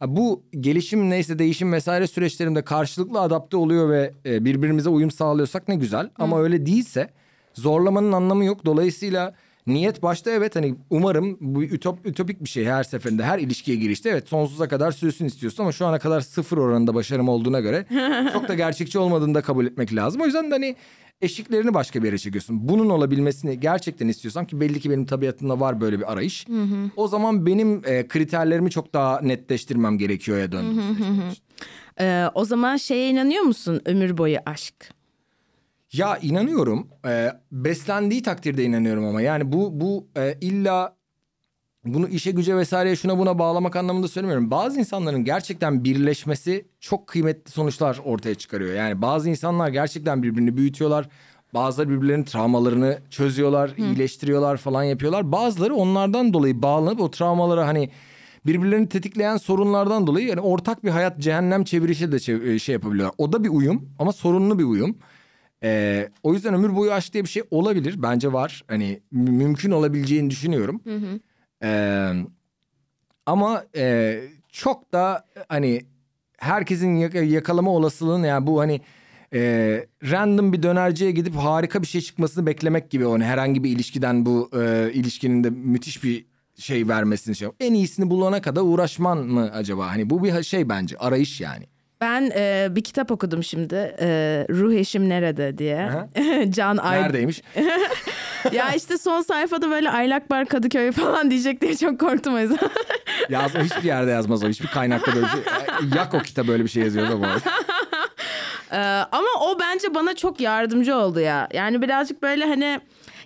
Bu gelişim neyse değişim vesaire süreçlerinde karşılıklı adapte oluyor ve e, birbirimize uyum sağlıyorsak ne güzel. Ama öyle değilse zorlamanın anlamı yok. Dolayısıyla niyet başta evet hani umarım bu ütop, ütopik bir şey her seferinde her ilişkiye girişte evet sonsuza kadar sürsün istiyorsun ama şu ana kadar sıfır oranında başarım olduğuna göre <laughs> çok da gerçekçi olmadığını da kabul etmek lazım. O yüzden de hani eşiklerini başka bir yere çekiyorsun. Bunun olabilmesini gerçekten istiyorsam ki belli ki benim tabiatımda var böyle bir arayış. O zaman benim e, kriterlerimi çok daha netleştirmem gerekiyor ya döndüm. süreçte. Ee, o zaman şeye inanıyor musun ömür boyu aşk? Ya inanıyorum. Ee, beslendiği takdirde inanıyorum ama yani bu bu e, illa bunu işe güce vesaireye şuna buna bağlamak anlamında söylemiyorum. Bazı insanların gerçekten birleşmesi çok kıymetli sonuçlar ortaya çıkarıyor. Yani bazı insanlar gerçekten birbirini büyütüyorlar. Bazıları birbirlerinin travmalarını çözüyorlar, iyileştiriyorlar falan yapıyorlar. Bazıları onlardan dolayı bağlanıp o travmalara hani birbirlerini tetikleyen sorunlardan dolayı yani ortak bir hayat cehennem çevirişi de çev- şey yapabiliyorlar. O da bir uyum ama sorunlu bir uyum. Ee, o yüzden ömür boyu aşk diye bir şey olabilir. Bence var. Hani mü- mümkün olabileceğini düşünüyorum. Ee, ama e, çok da hani herkesin yaka- yakalama olasılığını yani bu hani e, random bir dönerciye gidip harika bir şey çıkmasını beklemek gibi. Hani herhangi bir ilişkiden bu e, ilişkinin de müthiş bir şey vermesini şey. En iyisini bulana kadar uğraşman mı acaba? Hani bu bir şey bence arayış yani. Ben e, bir kitap okudum şimdi. E, Ruh eşim nerede diye. <laughs> Can Ay. Neredeymiş? <laughs> ya işte son sayfada böyle Aylak Bar Kadıköy falan diyecek diye çok korktum o yüzden. <laughs> Yazma hiçbir yerde yazmaz o. Hiçbir kaynakta böyle bir şey. Yak o kitap böyle bir şey yazıyor da bu arada. Ee, ama o bence bana çok yardımcı oldu ya. Yani birazcık böyle hani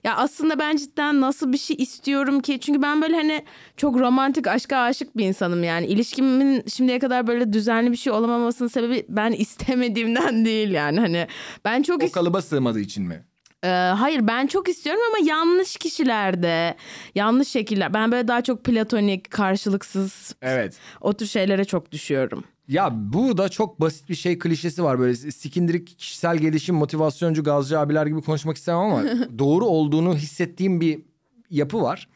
ya aslında ben cidden nasıl bir şey istiyorum ki? Çünkü ben böyle hani çok romantik aşka aşık bir insanım yani. İlişkimin şimdiye kadar böyle düzenli bir şey olamamasının sebebi ben <laughs> istemediğimden değil yani. Hani ben çok O kalıba sığmadığı için mi? Ee, hayır ben çok istiyorum ama yanlış kişilerde, yanlış şekiller. Ben böyle daha çok platonik, karşılıksız Evet. o tür şeylere çok düşüyorum. Ya bu da çok basit bir şey klişesi var böyle sikindirik kişisel gelişim motivasyoncu gazcı abiler gibi konuşmak istemem ama <laughs> doğru olduğunu hissettiğim bir yapı var.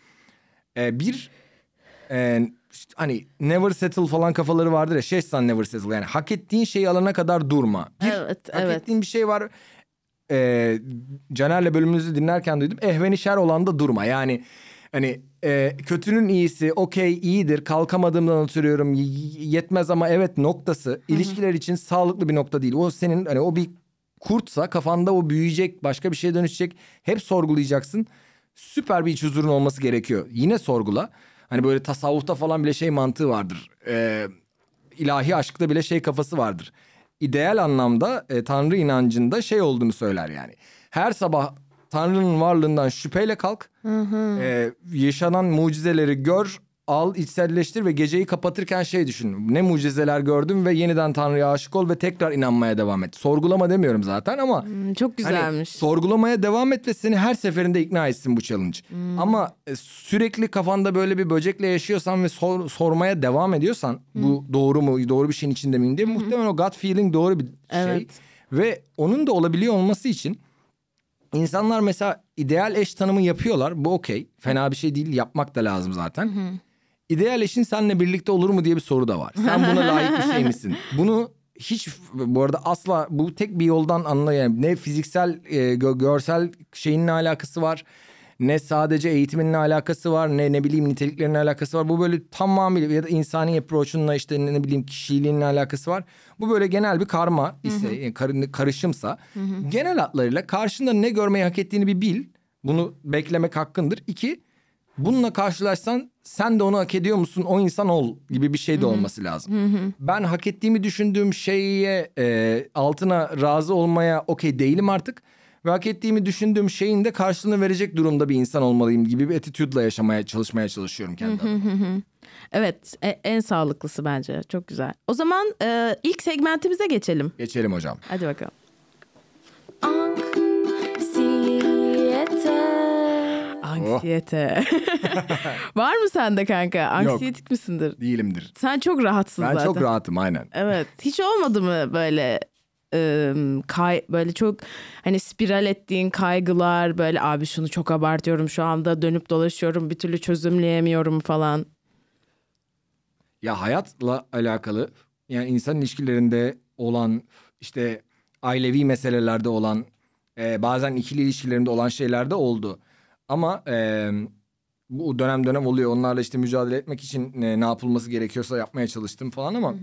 Ee, bir e, hani never settle falan kafaları vardır ya şey sen never settle yani hak ettiğin şeyi alana kadar durma. Bir, Evet, hak evet. ettiğin bir şey var. Ee, Caner'le bölümümüzü dinlerken duydum. Ehveni şer olan da durma. Yani hani e, kötünün iyisi okey iyidir kalkamadığımdan y- yetmez ama evet noktası ilişkiler için sağlıklı bir nokta değil. O senin hani o bir kurtsa kafanda o büyüyecek başka bir şeye dönüşecek hep sorgulayacaksın. Süper bir iç huzurun olması gerekiyor. Yine sorgula. Hani böyle tasavvufta falan bile şey mantığı vardır. Ee, ilahi aşkta bile şey kafası vardır. İdeal anlamda e, Tanrı inancında şey olduğunu söyler yani. Her sabah Tanrı'nın varlığından şüpheyle kalk. E, yaşanan mucizeleri gör, al, içselleştir ve geceyi kapatırken şey düşün. Ne mucizeler gördüm ve yeniden Tanrı'ya aşık ol ve tekrar inanmaya devam et. Sorgulama demiyorum zaten ama Hmm, Çok Hani güzelmiş. sorgulamaya devam et ve seni her seferinde ikna etsin bu challenge. Ama e, sürekli kafanda böyle bir böcekle yaşıyorsan ve sor- sormaya devam ediyorsan bu doğru mu doğru bir şeyin içinde miyim diye muhtemelen o gut feeling doğru bir şey. Evet. Ve onun da olabiliyor olması için insanlar mesela ideal eş tanımı yapıyorlar. Bu okey. Fena bir şey değil. Yapmak da lazım zaten. İdeal eşin seninle birlikte olur mu diye bir soru da var. Sen buna <laughs> layık bir şey misin? Bunu hiç bu arada asla bu tek bir yoldan anlayan ne fiziksel e, gö- görsel şeyin ne alakası var Ne sadece eğitiminle alakası var ne ne bileyim niteliklerinle alakası var. Bu böyle tamamıyla ya da insani approach'unla işte ne, ne bileyim kişiliğinle alakası var. Bu böyle genel bir karma ise yani kar- karışımsa genel hatlarıyla karşında ne görmeyi hak ettiğini bir bil. Bunu beklemek hakkındır. İki bununla karşılaşsan sen de onu hak ediyor musun o insan ol gibi bir şey de olması lazım. Ben hak ettiğimi düşündüğüm şeye e, altına razı olmaya okey değilim artık. Ve hak ettiğimi düşündüğüm şeyin de karşılığını verecek durumda bir insan olmalıyım gibi bir attitude'la yaşamaya çalışmaya çalışıyorum kendi adıma. Evet e- en sağlıklısı bence çok güzel. O zaman e, ilk segmentimize geçelim. Geçelim hocam. Hadi bakalım. Anksiyete. Anksiyete. <laughs> Var mı sende kanka? Anksiyetik misindir? Değilimdir. Sen çok rahatsın Ben zaten. çok rahatım aynen. Evet. Hiç olmadı mı böyle e, kay böyle çok hani spiral ettiğin kaygılar böyle abi şunu çok abartıyorum şu anda dönüp dolaşıyorum bir türlü çözümleyemiyorum falan. Ya hayatla alakalı yani insan ilişkilerinde olan işte ailevi meselelerde olan e, bazen ikili ilişkilerinde olan şeyler de oldu. Ama e, bu dönem dönem oluyor. Onlarla işte mücadele etmek için e, ne yapılması gerekiyorsa yapmaya çalıştım falan ama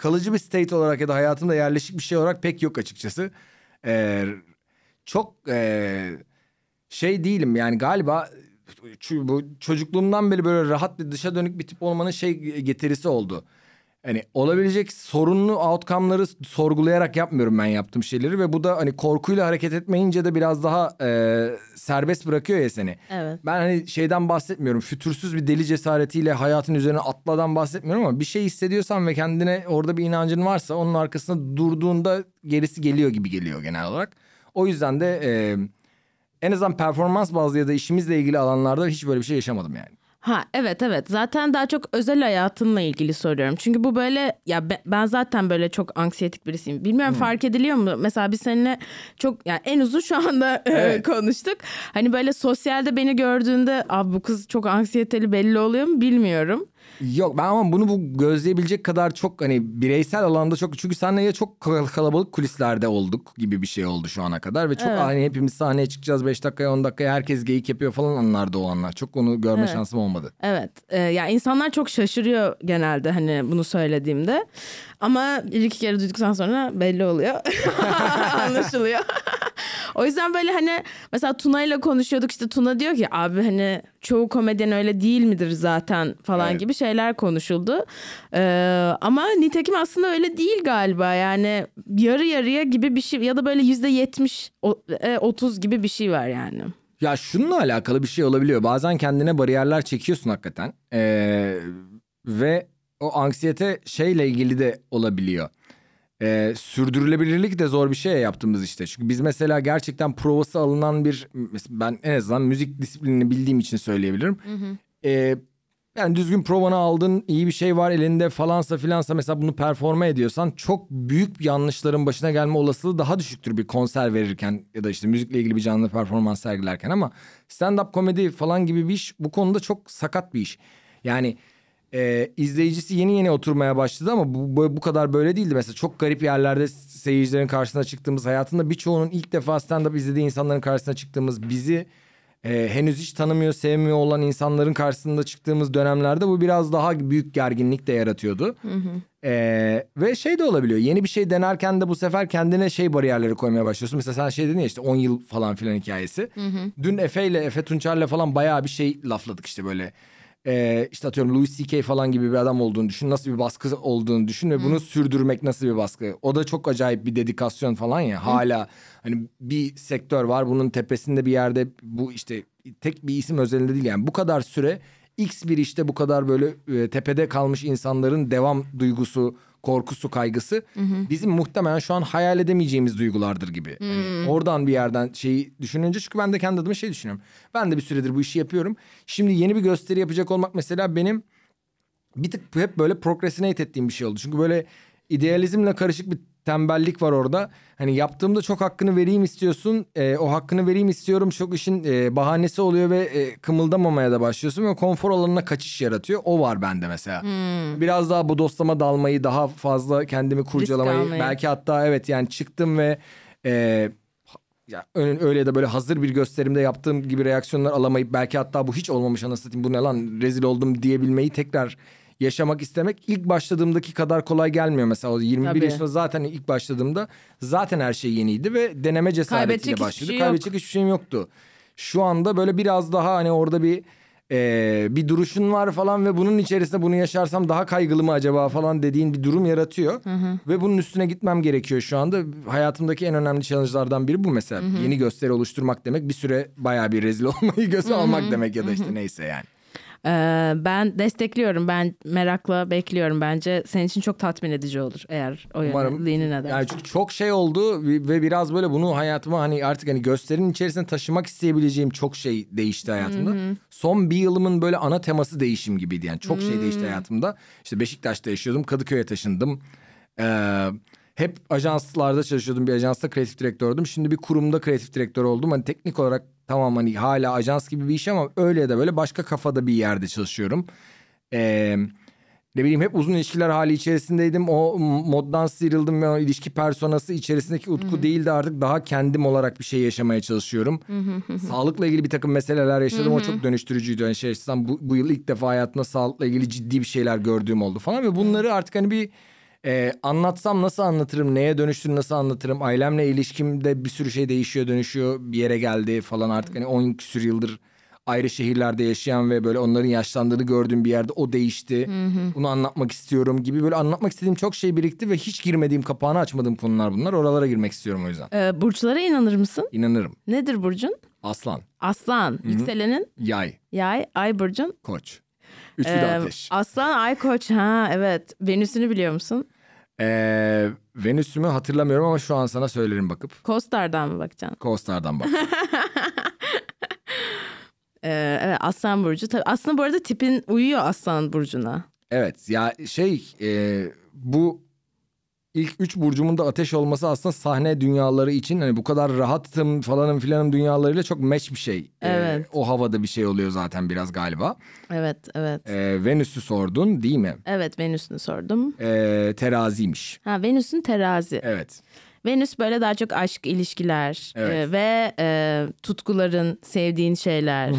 kalıcı bir state olarak ya da hayatımda yerleşik bir şey olarak pek yok açıkçası. E, çok e, şey değilim yani galiba bu çocukluğumdan beri böyle rahat ve dışa dönük bir tip olmanın şey getirisi oldu. Hani olabilecek sorunlu outcome'ları sorgulayarak yapmıyorum ben yaptığım şeyleri ve bu da hani korkuyla hareket etmeyince de biraz daha e, serbest bırakıyor ya seni. Evet. Ben hani şeyden bahsetmiyorum. Fütursuz bir deli cesaretiyle hayatın üzerine atladan bahsetmiyorum ama bir şey hissediyorsan ve kendine orada bir inancın varsa onun arkasında durduğunda gerisi geliyor gibi geliyor genel olarak. O yüzden de e, en azından performans bazlı ya da işimizle ilgili alanlarda hiç böyle bir şey yaşamadım yani. Ha evet evet zaten daha çok özel hayatınla ilgili soruyorum. Çünkü bu böyle ya be- ben zaten böyle çok anksiyetik birisiyim. Bilmiyorum fark ediliyor mu? Mesela biz seninle çok yani en uzun şu anda e, Evet. konuştuk. Hani böyle sosyalde beni gördüğünde abi bu kız çok anksiyeteli belli oluyor mu bilmiyorum. Yok ben ama bunu bu gözleyebilecek kadar çok hani bireysel alanda çok çünkü ya çok kal- kalabalık kulislerde olduk gibi bir şey oldu şu ana kadar ve çok Evet. hani hepimiz sahneye çıkacağız 5 dakikaya 10 dakikaya herkes geyik yapıyor falan anlardı o anlar. Çok onu görme Evet. şansım olmadı. Evet e, ya insanlar çok şaşırıyor genelde hani bunu söylediğimde. Ama bir iki kere duyduktan sonra belli oluyor. <laughs> Anlaşılıyor. <laughs> o yüzden böyle hani mesela Tuna ile konuşuyorduk işte Tuna diyor ki abi hani çoğu komedyen öyle değil midir zaten falan Evet. gibi şeyler konuşuldu. Ee, ama nitekim aslında öyle değil galiba yani yarı yarıya gibi bir şey ya da böyle yüzde yetmiş e, otuz gibi bir şey var yani. Ya şununla alakalı bir şey olabiliyor. Bazen kendine bariyerler çekiyorsun hakikaten. Ee, ve o anksiyete şeyle ilgili de olabiliyor. Ee, sürdürülebilirlik de zor bir şey ya yaptığımız işte. Çünkü biz mesela gerçekten provası alınan bir... Ben en azından müzik disiplinini bildiğim için söyleyebilirim. Ee, yani düzgün provanı aldın, iyi bir şey var elinde falansa filansa mesela bunu performa ediyorsan çok büyük yanlışların başına gelme olasılığı daha düşüktür bir konser verirken ya da işte müzikle ilgili bir canlı performans sergilerken ama stand-up komedi falan gibi bir iş bu konuda çok sakat bir iş. Yani e, izleyicisi yeni yeni oturmaya başladı ama bu, bu, kadar böyle değildi. Mesela çok garip yerlerde seyircilerin karşısına çıktığımız hayatında birçoğunun ilk defa stand-up izlediği insanların karşısına çıktığımız bizi e, henüz hiç tanımıyor, sevmiyor olan insanların karşısında çıktığımız dönemlerde bu biraz daha büyük gerginlik de yaratıyordu. E, ve şey de olabiliyor. Yeni bir şey denerken de bu sefer kendine şey bariyerleri koymaya başlıyorsun. Mesela sen şey dedin ya işte 10 yıl falan filan hikayesi. Dün Efe ile Efe Tunçer'le falan bayağı bir şey lafladık işte böyle. E, işte atıyorum Louis C.K. falan gibi bir adam olduğunu düşün. Nasıl bir baskı olduğunu düşün ve bunu sürdürmek nasıl bir baskı. O da çok acayip bir dedikasyon falan ya. Hala hani bir sektör var bunun tepesinde bir yerde bu işte tek bir isim özelinde değil yani bu kadar süre X bir işte bu kadar böyle e, tepede kalmış insanların devam duygusu, korkusu, kaygısı bizim muhtemelen şu an hayal edemeyeceğimiz duygulardır gibi. Hani oradan bir yerden şeyi düşününce çünkü ben de kendi adıma şey düşünüyorum. Ben de bir süredir bu işi yapıyorum. Şimdi yeni bir gösteri yapacak olmak mesela benim bir tık hep böyle procrastinate ettiğim bir şey oldu. Çünkü böyle idealizmle karışık bir tembellik var orada. Hani yaptığımda çok hakkını vereyim istiyorsun. E, o hakkını vereyim istiyorum çok işin e, bahanesi oluyor ve e, kımıldamamaya da başlıyorsun ve konfor alanına kaçış yaratıyor. O var bende mesela. Biraz daha bu dostlama dalmayı, daha fazla kendimi kurcalamayı, belki hatta evet yani çıktım ve e, ya öyle ya da böyle hazır bir gösterimde yaptığım gibi reaksiyonlar alamayıp belki hatta bu hiç olmamış anasını satayım bu ne lan rezil oldum diyebilmeyi tekrar yaşamak istemek ilk başladığımdaki kadar kolay gelmiyor mesela o 21 Tabii. yaşında zaten ilk başladığımda zaten her şey yeniydi ve deneme cesaretiyle Kaybedecek hiçbir başladık. şey yok. Kaybedecek hiçbir şeyim yoktu. Şu anda böyle biraz daha hani orada bir e, bir duruşun var falan ve bunun içerisinde bunu yaşarsam daha kaygılı mı acaba falan dediğin bir durum yaratıyor. Ve bunun üstüne gitmem gerekiyor şu anda. Hayatımdaki en önemli challenge'lardan biri bu mesela. Yeni gösteri oluşturmak demek bir süre bayağı bir rezil <laughs> olmayı göze almak demek ya da işte neyse yani. Ee, ben destekliyorum. Ben merakla bekliyorum. Bence senin için çok tatmin edici olur eğer o yöneliğini neden. Yani çünkü çok şey oldu ve biraz böyle bunu hayatıma hani artık hani gösterinin içerisine taşımak isteyebileceğim çok şey değişti hayatımda. Son bir yılımın böyle ana teması değişim gibiydi yani çok şey değişti hayatımda. İşte Beşiktaş'ta yaşıyordum, Kadıköy'e taşındım. Ee, hep ajanslarda çalışıyordum. Bir ajansta kreatif direktördüm. Şimdi bir kurumda kreatif direktör oldum. Hani teknik olarak tamam hani hala ajans gibi bir iş ama öyle de böyle başka kafada bir yerde çalışıyorum. Ee, ne bileyim hep uzun ilişkiler hali içerisindeydim. O moddan sıyrıldım ve o ilişki personası içerisindeki utku değil de artık daha kendim olarak bir şey yaşamaya çalışıyorum. Sağlıkla ilgili bir takım meseleler yaşadım. O çok dönüştürücüydü. Yani şey bu, bu yıl ilk defa hayatımda sağlıkla ilgili ciddi bir şeyler gördüğüm oldu falan. Ve bunları artık hani bir e, anlatsam nasıl anlatırım, neye dönüştüğünü nasıl anlatırım. Ailemle ilişkimde bir sürü şey değişiyor, dönüşüyor. Bir yere geldi falan artık hani 10 küsür yıldır ayrı şehirlerde yaşayan ve böyle onların yaşlandığını gördüğüm bir yerde o değişti. Bunu anlatmak istiyorum gibi böyle anlatmak istediğim çok şey birikti ve hiç girmediğim kapağını açmadığım konular bunlar. Oralara girmek istiyorum o yüzden. Ee, burçlara inanır mısın? İnanırım. Nedir burcun? Aslan, Aslan. Yükselenin yay, yay, ay burcun. koç. Üçlü de Ee, ateş. Aslan, ay koç. Ha evet. Venüs'ünü biliyor musun? Ee, Venüs'ümü hatırlamıyorum ama şu an sana söylerim bakıp. Kostar'dan mı bakacaksın? Coastar'dan bak. <laughs> Ee, evet Aslan burcu. Tabii aslında bu arada tipin uyuyor Aslan burcuna. evet ya şey e, bu ilk üç burcumun da ateş olması aslında sahne dünyaları için hani bu kadar rahatım falanım filanım dünyalarıyla çok match bir şey. Ee, Evet. o havada bir şey oluyor zaten biraz galiba. Evet, evet. Ee, Venüs'ü sordun değil mi? Evet Venüs'ünü sordum. Ee, teraziymiş. Ha Venüs'ün terazi. Evet. Venüs böyle daha çok aşk, ilişkiler Evet. e, ve e, tutkuların, sevdiğin şeyler.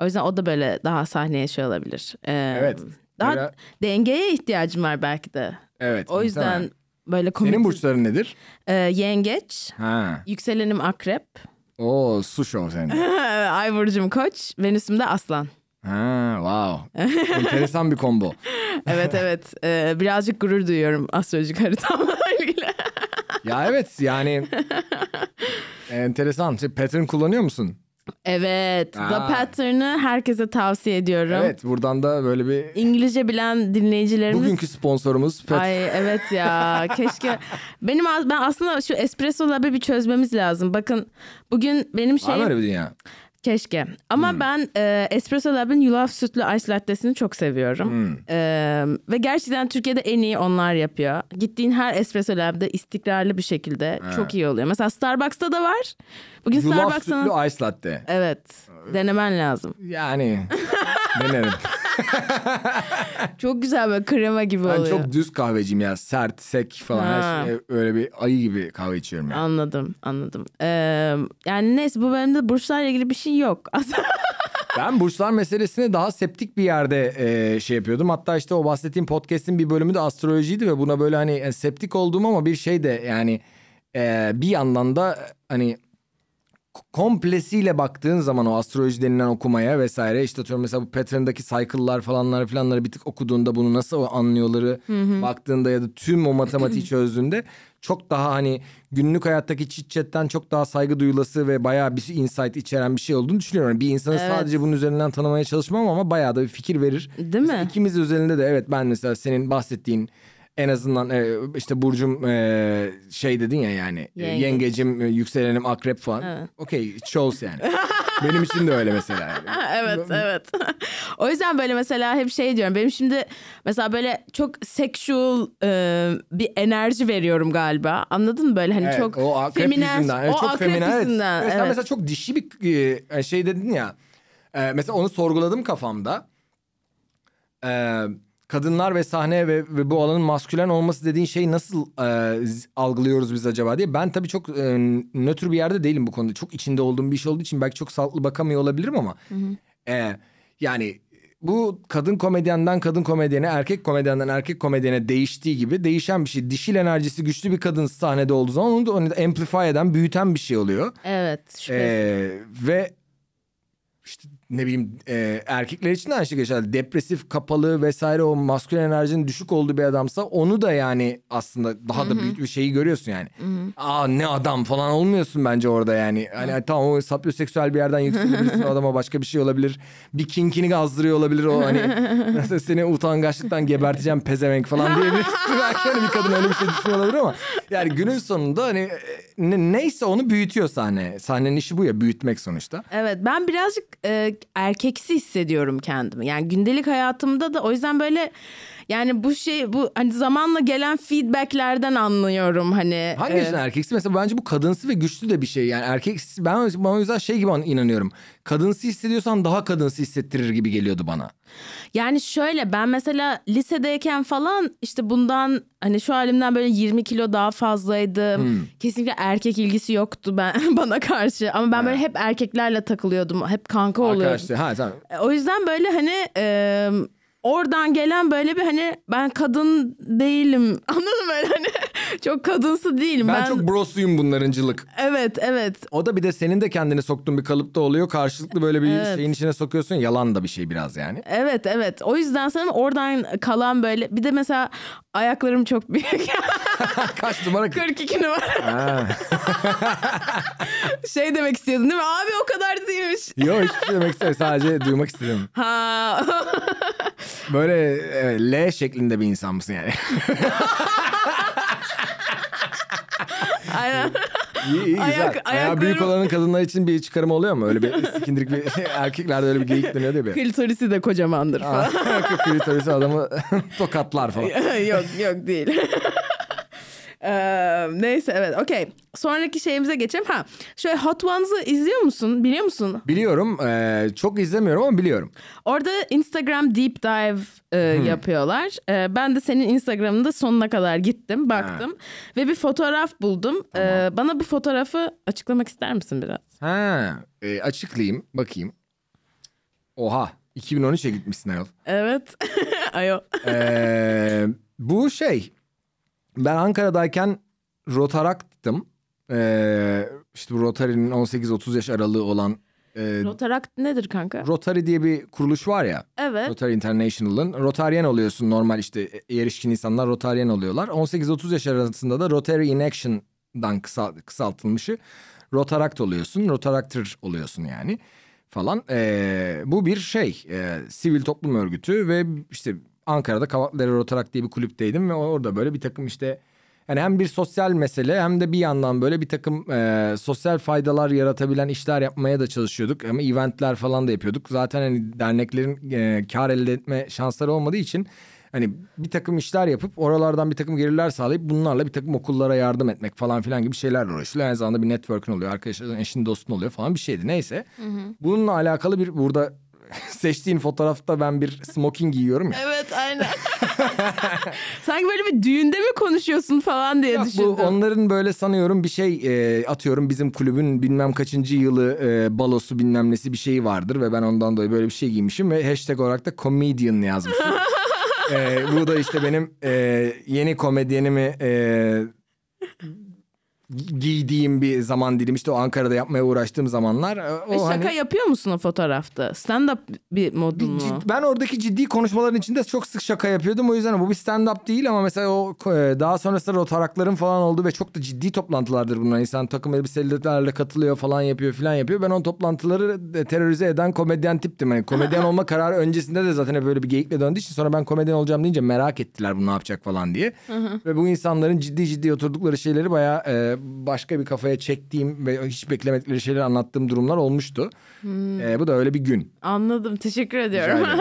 O yüzden o da böyle daha sahneye şey olabilir. Ee, Evet. Daha Biraz- dengeye ihtiyacım var belki de. Evet. O yüzden. Böyle komedi... Senin burçların nedir? Ee, yengeç, Ha. yükselenim akrep, O su show senin. <laughs> ay burcum koç, Venüs'üm de aslan. Ha, wow. Enteresan bir combo. <laughs> Evet evet Ee, birazcık gurur duyuyorum astrolojik haritamla ilgili. Ya evet yani <laughs> enteresan. Şey, pattern kullanıyor musun? Evet The Aa. Pattern'ı herkese tavsiye ediyorum. Evet buradan da böyle bir İngilizce bilen dinleyicilerimiz bugünkü sponsorumuz Pat- Ay evet ya <laughs> keşke benim ben aslında şu espresso lab'ı bir çözmemiz lazım. Bakın bugün benim Var mı öyle bir dünya? Keşke ama ben e, espresso lab'ın yulaf sütlü ice latte'sini çok seviyorum. E, ve gerçekten Türkiye'de en iyi onlar yapıyor. Gittiğin her espresso lab'da istikrarlı bir şekilde çok iyi oluyor. Mesela Starbucks'ta da var. Bugün Yulaf Starbucks'ın sütlü ice latte. evet denemen lazım. Yani denerim. <laughs> <laughs> Çok güzel böyle krema gibi Ben oluyor. çok düz kahveciyim ya. Sert, sek falan. Ha. Her şey, öyle bir ayı gibi kahve içiyorum yani. Anladım, anladım. Ee, yani neyse bu bölümde burçlarla ilgili bir şey yok. <laughs> Ben burçlar meselesine daha septik bir yerde e, şey yapıyordum. Hatta işte o bahsettiğim podcast'in bir bölümü de astrolojiydi ve buna böyle hani e, septik olduğum ama bir şey de yani e, bir yandan da hani komplesiyle baktığın zaman o astroloji denilen okumaya vesaire işte atıyorum mesela bu pattern'daki cycle'lar falanlar filanları bir tık okuduğunda bunu nasıl o anlıyorları baktığında ya da tüm o matematiği <clears throat> çözdüğünde çok daha hani günlük hayattaki chit chat'ten çok daha saygı duyulası ve bayağı bir insight içeren bir şey olduğunu düşünüyorum. Bir insanı Evet. sadece bunun üzerinden tanımaya çalışmam ama bayağı da bir fikir verir. Değil mi? İkimiz üzerinde de evet ben mesela senin bahsettiğin en azından e, işte Burcum e, şey dedin ya yani e, Yengeç. yengecim e, yükselenim akrep falan. Evet. Okey shows yani. <laughs> Benim için de öyle mesela. Yani. evet, evet. <laughs> o yüzden böyle mesela hep şey diyorum. Benim şimdi mesela böyle çok sexual e, bir enerji veriyorum galiba. Anladın mı böyle hani Evet, çok o akrep feminen. yüzünden. Evet, o çok akrep feminen. Evet. yüzünden. Evet, sen mesela çok dişi bir e, şey dedin ya. E, mesela onu sorguladım kafamda. E, kadınlar ve sahne ve, ve bu alanın maskülen olması dediğin şeyi nasıl e, algılıyoruz biz acaba diye. Ben tabii çok e, nötr bir yerde değilim bu konuda. Çok içinde olduğum bir iş olduğu için belki çok sağlıklı bakamıyor olabilirim ama. e, yani bu kadın komedyenden kadın komedyene, erkek komedyenden erkek komedyene değiştiği gibi değişen bir şey. Dişil enerjisi güçlü bir kadın sahnede olduğu zaman onu da, onu da amplify eden, büyüten bir şey oluyor. Evet. şüphesiz. Ee, ve işte ne bileyim e, erkekler için de aynı şey geçerli. Depresif, kapalı vesaire o maskülen enerjinin düşük olduğu bir adamsa onu da yani aslında daha da büyük bir şeyi görüyorsun yani. Aa ne adam falan olmuyorsun bence orada yani. Hani tamam o sapyoseksüel bir yerden <laughs> yükselebilirsin adama başka bir şey olabilir. Bir kinkini gazdırıyor olabilir o hani. Mesela <laughs> seni utangaçlıktan geberteceğim pezevenk falan diyebilirsin. <laughs> Belki hani bir kadın öyle bir şey düşünüyor olabilir ama yani günün sonunda hani e, ne, neyse onu büyütüyor sahne. Sahnenin işi bu ya büyütmek sonuçta. Evet ben birazcık e, erkeksi hissediyorum kendimi. Yani gündelik hayatımda da o yüzden böyle yani bu şey bu hani zamanla gelen feedbacklerden anlıyorum hani. Hangi e, erkeksi? Mesela bence bu kadınsı ve güçlü de bir şey. Yani erkeksi ben, ben o yüzden şey gibi inanıyorum. Kadınsı hissediyorsan daha kadınsı hissettirir gibi geliyordu bana. Yani şöyle ben mesela lisedeyken falan işte bundan hani şu halimden böyle 20 kilo daha fazlaydım. Hmm. Kesinlikle erkek ilgisi yoktu ben <laughs> bana karşı ama ben böyle hep erkeklerle takılıyordum. Hep kanka oluyordum. Arkadaşlar ha tamam. O yüzden böyle hani e, oradan gelen böyle bir hani ben kadın değilim. <laughs> Anladın mı böyle hani <laughs> çok kadınsı değilim. Ben, Ben, çok brosuyum bunlarıncılık. evet evet O da bir de senin de kendini soktuğun bir kalıpta oluyor. Karşılıklı böyle bir Evet. şeyin içine sokuyorsun. Yalan da bir şey biraz yani. evet evet. O yüzden sanırım oradan kalan böyle bir de mesela ayaklarım çok büyük. <laughs> Kaç numara? 42 numara. <laughs> Şey demek istiyordun değil mi? Abi o kadar değilmiş. Yok hiçbir şey demek istemiyorum. Sadece duymak istedim. Ha. Böyle evet, L şeklinde bir insan mısın yani? Aynen. İyi, iyi güzel. Ayak- Ayağı büyük olanın kadınlar için bir çıkarım oluyor mu? Öyle bir sikindirik bir <laughs> erkeklerde öyle bir geyik dönüyor diye bir. Klitorisi de kocamandır falan. <laughs> Klitorisi adamı <laughs> tokatlar falan. yok yok değil. Ee, neyse evet okey. Sonraki şeyimize geçelim. Ha şöyle Hot Ones'ı izliyor musun? Biliyor musun? Biliyorum. eee, çok izlemiyorum ama biliyorum. Orada Instagram deep dive e, yapıyorlar. E, ben de senin Instagram'ında sonuna kadar gittim, baktım ve bir fotoğraf buldum. E, bana bu fotoğrafı açıklamak ister misin biraz? Ha, e, açıklayayım bakayım. Oha 2013'e gitmişsin ayol. Evet. <laughs> Ayo. Eee, bu şey ben Ankara'dayken Rotarakt'tım. Eee işte bu Rotary'nin 18-30 yaş aralığı olan e, Rotaract nedir kanka? Rotary diye bir kuruluş var ya. Evet. Rotary International'ın. Rotaryen oluyorsun normal işte e, erişkin insanlar Rotaryen oluyorlar. 18-30 yaş arasında da Rotary in Action'dan kısal, kısaltılmışı Rotaract oluyorsun. Rotaractor oluyorsun yani falan. Ee, bu bir şey e, sivil toplum örgütü ve işte Ankara'da Kavakları Rotaract diye bir kulüpteydim ve orada böyle bir takım işte yani hem bir sosyal mesele hem de bir yandan böyle bir takım e, sosyal faydalar yaratabilen işler yapmaya da çalışıyorduk. Ama eventler falan da yapıyorduk. Zaten hani derneklerin e, kar elde etme şansları olmadığı için hani bir takım işler yapıp oralardan bir takım gelirler sağlayıp bunlarla bir takım okullara yardım etmek falan filan gibi şeylerle uğraşılıyor. Aynı zamanda bir network'ün oluyor. Arkadaşların eşin dostun oluyor falan bir şeydi. Neyse. Bununla alakalı bir burada <laughs> seçtiğin fotoğrafta ben bir smoking giyiyorum ya. Evet aynen. <laughs> Sanki böyle bir düğünde mi konuşuyorsun falan diye Yok, düşündüm. bu onların böyle sanıyorum bir şey e, atıyorum bizim kulübün bilmem kaçıncı yılı e, balosu bilmem nesi bir şeyi vardır ve ben ondan dolayı böyle bir şey giymişim ve hashtag olarak da comedian yazmışım. <laughs> e, bu da işte benim e, yeni komedyenimi e, giydiğim bir zaman dilim işte o Ankara'da yapmaya uğraştığım zamanlar. e, O Ve şaka hani... yapıyor musun o fotoğrafta? Stand-up bir modun mu? ben oradaki ciddi konuşmaların içinde çok sık şaka yapıyordum. O yüzden bu bir stand-up değil ama mesela o e, daha sonrasında rotarakların falan oldu ve çok da ciddi toplantılardır bunlar. İnsan takım elbiselerle katılıyor falan yapıyor falan yapıyor. Ben o toplantıları e, terörize eden komedyen tiptim. Yani komedyen <laughs> olma kararı öncesinde de zaten hep böyle bir geyikle döndüğü için sonra ben komedyen olacağım deyince merak ettiler bu ne yapacak falan diye. ve bu insanların ciddi ciddi oturdukları şeyleri bayağı e, başka bir kafaya çektiğim ve hiç beklemedikleri şeyleri anlattığım durumlar olmuştu. E, bu da öyle bir gün. Anladım. Teşekkür ediyorum. <laughs>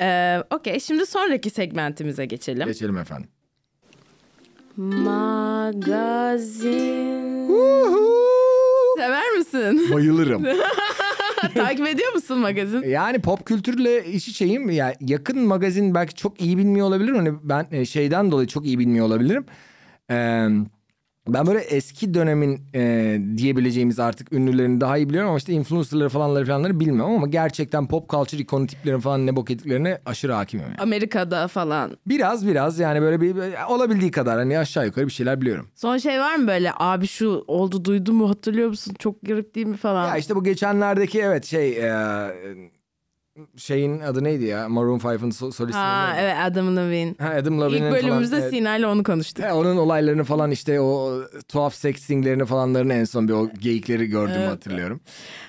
Ee, Okey şimdi sonraki segmentimize geçelim. Geçelim efendim. Magazin. Sever misin? Bayılırım. <laughs> Takip ediyor musun magazin? Yani pop kültürle iç içeyim. Yani yakın magazin belki çok iyi bilmiyor olabilirim. Hani ben e, şeyden dolayı çok iyi bilmiyor olabilirim. Ee, ben böyle eski dönemin e, diyebileceğimiz artık ünlülerini daha iyi biliyorum ama işte influencerları falanları falanları bilmiyorum ama gerçekten pop culture ikonu tiplerin falan ne bok ettiklerine aşırı hakimim yani. Amerika'da falan. Biraz biraz yani böyle bir olabildiği kadar hani aşağı yukarı bir şeyler biliyorum. Son şey var mı böyle abi şu oldu duydun mu hatırlıyor musun çok garip değil mi falan. Ya işte bu geçenlerdeki evet şey e, şeyin adı neydi ya Maroon 5'ın so- solisti. Ha neydi? evet Adam Levine. Ha, Adam Levine'in İlk bölümümüzde falan, evet. Sina ile onu konuştuk. He, onun olaylarını falan işte o tuhaf sextinglerini falanlarını en son bir o geyikleri gördüğümü hatırlıyorum.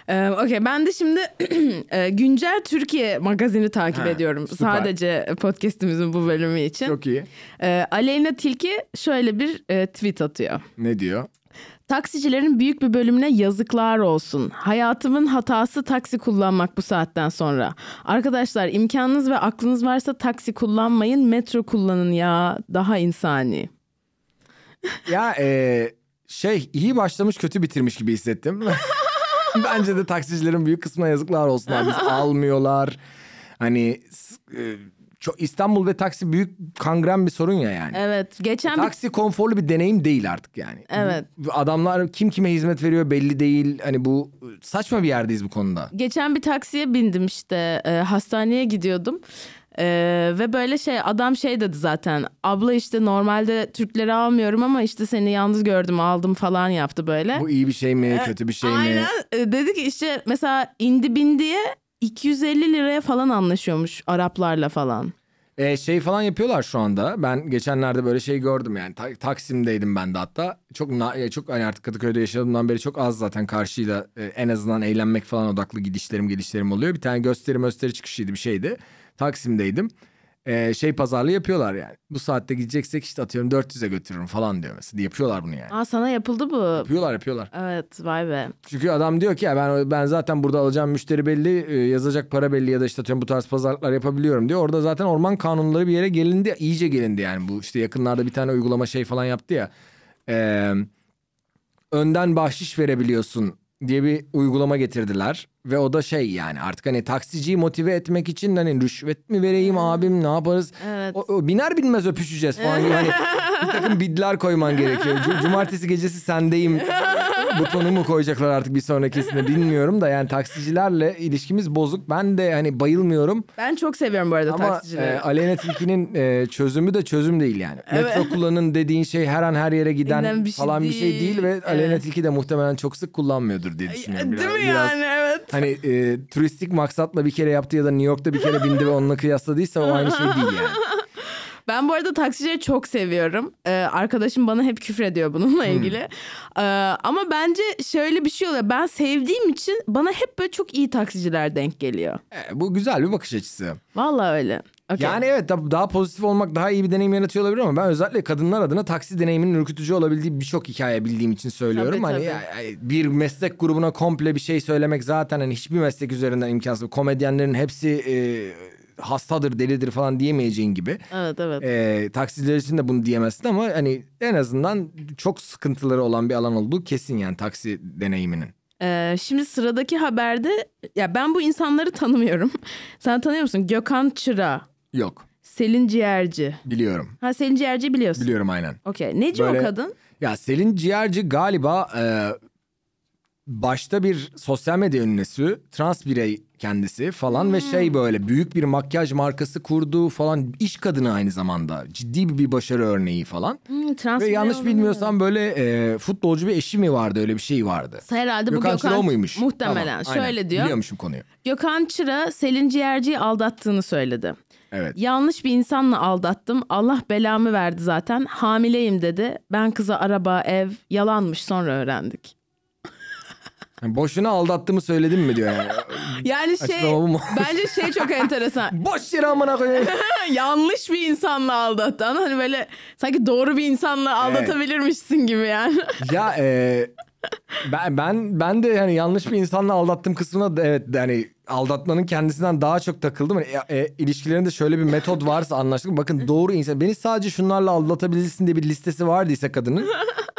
Ee, Okey ben de şimdi <clears throat> e, güncel Türkiye magazini takip Ha, ediyorum. süper. Sadece podcastimizin bu bölümü için. Çok iyi. Ee, Aleyna Tilki şöyle bir e, tweet atıyor. Ne diyor? Taksicilerin büyük bir bölümüne yazıklar olsun. Hayatımın hatası taksi kullanmak bu saatten sonra. Arkadaşlar imkanınız ve aklınız varsa taksi kullanmayın, metro kullanın ya. Daha insani. Ya e, şey iyi başlamış kötü bitirmiş gibi hissettim. <laughs> Bence de taksicilerin büyük kısmına yazıklar olsun abi. Biz <laughs> almıyorlar. Hani e, çok İstanbul ve taksi büyük kangren bir sorun ya yani. Evet, geçen bir Taksi konforlu bir deneyim değil artık yani. Evet. Adamlar kim kime hizmet veriyor belli değil. Hani bu saçma bir yerdeyiz bu konuda. Geçen bir taksiye bindim işte e, hastaneye gidiyordum. E, ve böyle şey adam şey dedi zaten abla işte normalde Türkleri almıyorum ama işte seni yalnız gördüm aldım falan yaptı böyle. Bu iyi bir şey mi, kötü bir şey mi? Aynen E, dedi ki işte mesela indi bindiye 250 liraya falan anlaşıyormuş Araplarla falan. Ee, şey falan yapıyorlar şu anda. Ben geçenlerde böyle şey gördüm yani. Ta- Taksim'deydim ben de hatta. Çok e, çok hani artık Kadıköy'de yaşadığımdan beri çok az zaten karşıyla e, en azından eğlenmek falan odaklı gidişlerim gelişlerim oluyor. Bir tane gösteri gösteri çıkışıydı bir şeydi. Taksim'deydim. Ee, şey pazarlığı yapıyorlar yani. Bu saatte gideceksek işte atıyorum 400'e götürürüm falan diyor mesela. Yapıyorlar bunu yani. Aa sana yapıldı bu. Yapıyorlar yapıyorlar. Evet vay be. Çünkü adam diyor ki ya ben ben zaten burada alacağım müşteri belli, e, yazacak para belli ya da işte atıyorum bu tarz pazarlıklar yapabiliyorum diyor. Orada zaten orman kanunları bir yere gelindi, iyice gelindi yani. Bu işte yakınlarda bir tane uygulama şey falan yaptı ya. Ee, önden bahşiş verebiliyorsun diye bir uygulama getirdiler ve o da şey yani artık hani taksiciyi motive etmek için hani rüşvet mi vereyim abim ne yaparız? Evet. O, o biner binmez öpüşeceğiz falan <laughs> gibi hani bir takım bidler koyman gerekiyor. C- Cumartesi gecesi sendeyim <laughs> butonu mu koyacaklar artık bir sonrakisinde bilmiyorum da yani taksicilerle ilişkimiz bozuk. Ben de hani bayılmıyorum Ben çok seviyorum bu arada ama taksicileri. e, Aleyna Tilki'nin e, çözümü de çözüm değil yani. Metro kullanın dediğin şey her an her yere giden bir şey falan bir şey değil. değil ve Aleyna Evet. Tilki de muhtemelen çok sık kullanmıyordur diye düşünüyorum. Değil Biraz- mi biraz- yani evet. Hani e, turistik maksatla bir kere yaptı ya da New York'ta bir kere bindi ve onunla kıyasladıysa o aynı şey değil yani. <laughs> Ben bu arada taksicileri çok seviyorum. Ee, arkadaşım bana hep küfür ediyor bununla Hmm. ilgili. Ee, ama bence şöyle bir şey oluyor. Ben sevdiğim için bana hep böyle çok iyi taksiciler denk geliyor. E, bu güzel bir bakış açısı. Vallahi öyle. Okey. Yani evet da- daha pozitif olmak daha iyi bir deneyim yaratıyor olabilir ama ben özellikle kadınlar adına taksi deneyiminin ürkütücü olabildiği birçok hikaye bildiğim için söylüyorum. Tabii, hani tabii. bir meslek grubuna komple bir şey söylemek zaten hani hiçbir meslek üzerinden imkansız. Komedyenlerin hepsi e, hastadır, delidir falan diyemeyeceğin gibi. Evet evet. E, taksiciler için de bunu diyemezsin ama hani en azından çok sıkıntıları olan bir alan olduğu kesin yani taksi deneyiminin. Ee, şimdi sıradaki haberde ya ben bu insanları tanımıyorum. <laughs> Sen tanıyor musun? Gökhan Çıra, Yok Selin Ciğerci. biliyorum. Ha Selin Ciğerci biliyorsun. Biliyorum aynen. Okey. Neci Böyle- o kadın? Ya Selin Ciğerci galiba e, başta bir sosyal medya ünlüsü, trans birey kendisi falan ve şey böyle büyük bir makyaj markası kurdu falan iş kadını aynı zamanda. Ciddi bir başarı örneği falan. Hmm, trans Ve yanlış bilmiyorsam böyle e, futbolcu bir eşi mi vardı öyle bir şey vardı. Herhalde bu Gökhan Gökhan, Çıra o muymuş? Muhtemelen. Tamam, aynen. Şöyle diyor. Biliyormuşum konuyu. Gökhan Çıra Selin Ciğerci'yi aldattığını söyledi. Evet. Yanlış bir insanla aldattım. Allah belamı verdi zaten. Hamileyim dedi. Ben kıza araba, ev yalanmış sonra öğrendik. Yani boşuna aldattığımı söyledim mi diyor yani. <laughs> Yani şey Açıklama bu mu? bence şey çok enteresan. <laughs> Boş yere amına koyayım. <laughs> Yanlış bir insanla aldattı. Hani böyle sanki doğru bir insanla aldatabilirmişsin gibi yani. ya e, ben ben ben de hani yanlış bir insanla aldattığım kısmına da evet hani aldatmanın kendisinden daha çok takıldım. Hani, e, e, ilişkilerinde şöyle bir metot varsa anlaştık. Bakın doğru insan beni sadece şunlarla aldatabilirsin diye bir listesi vardıysa kadının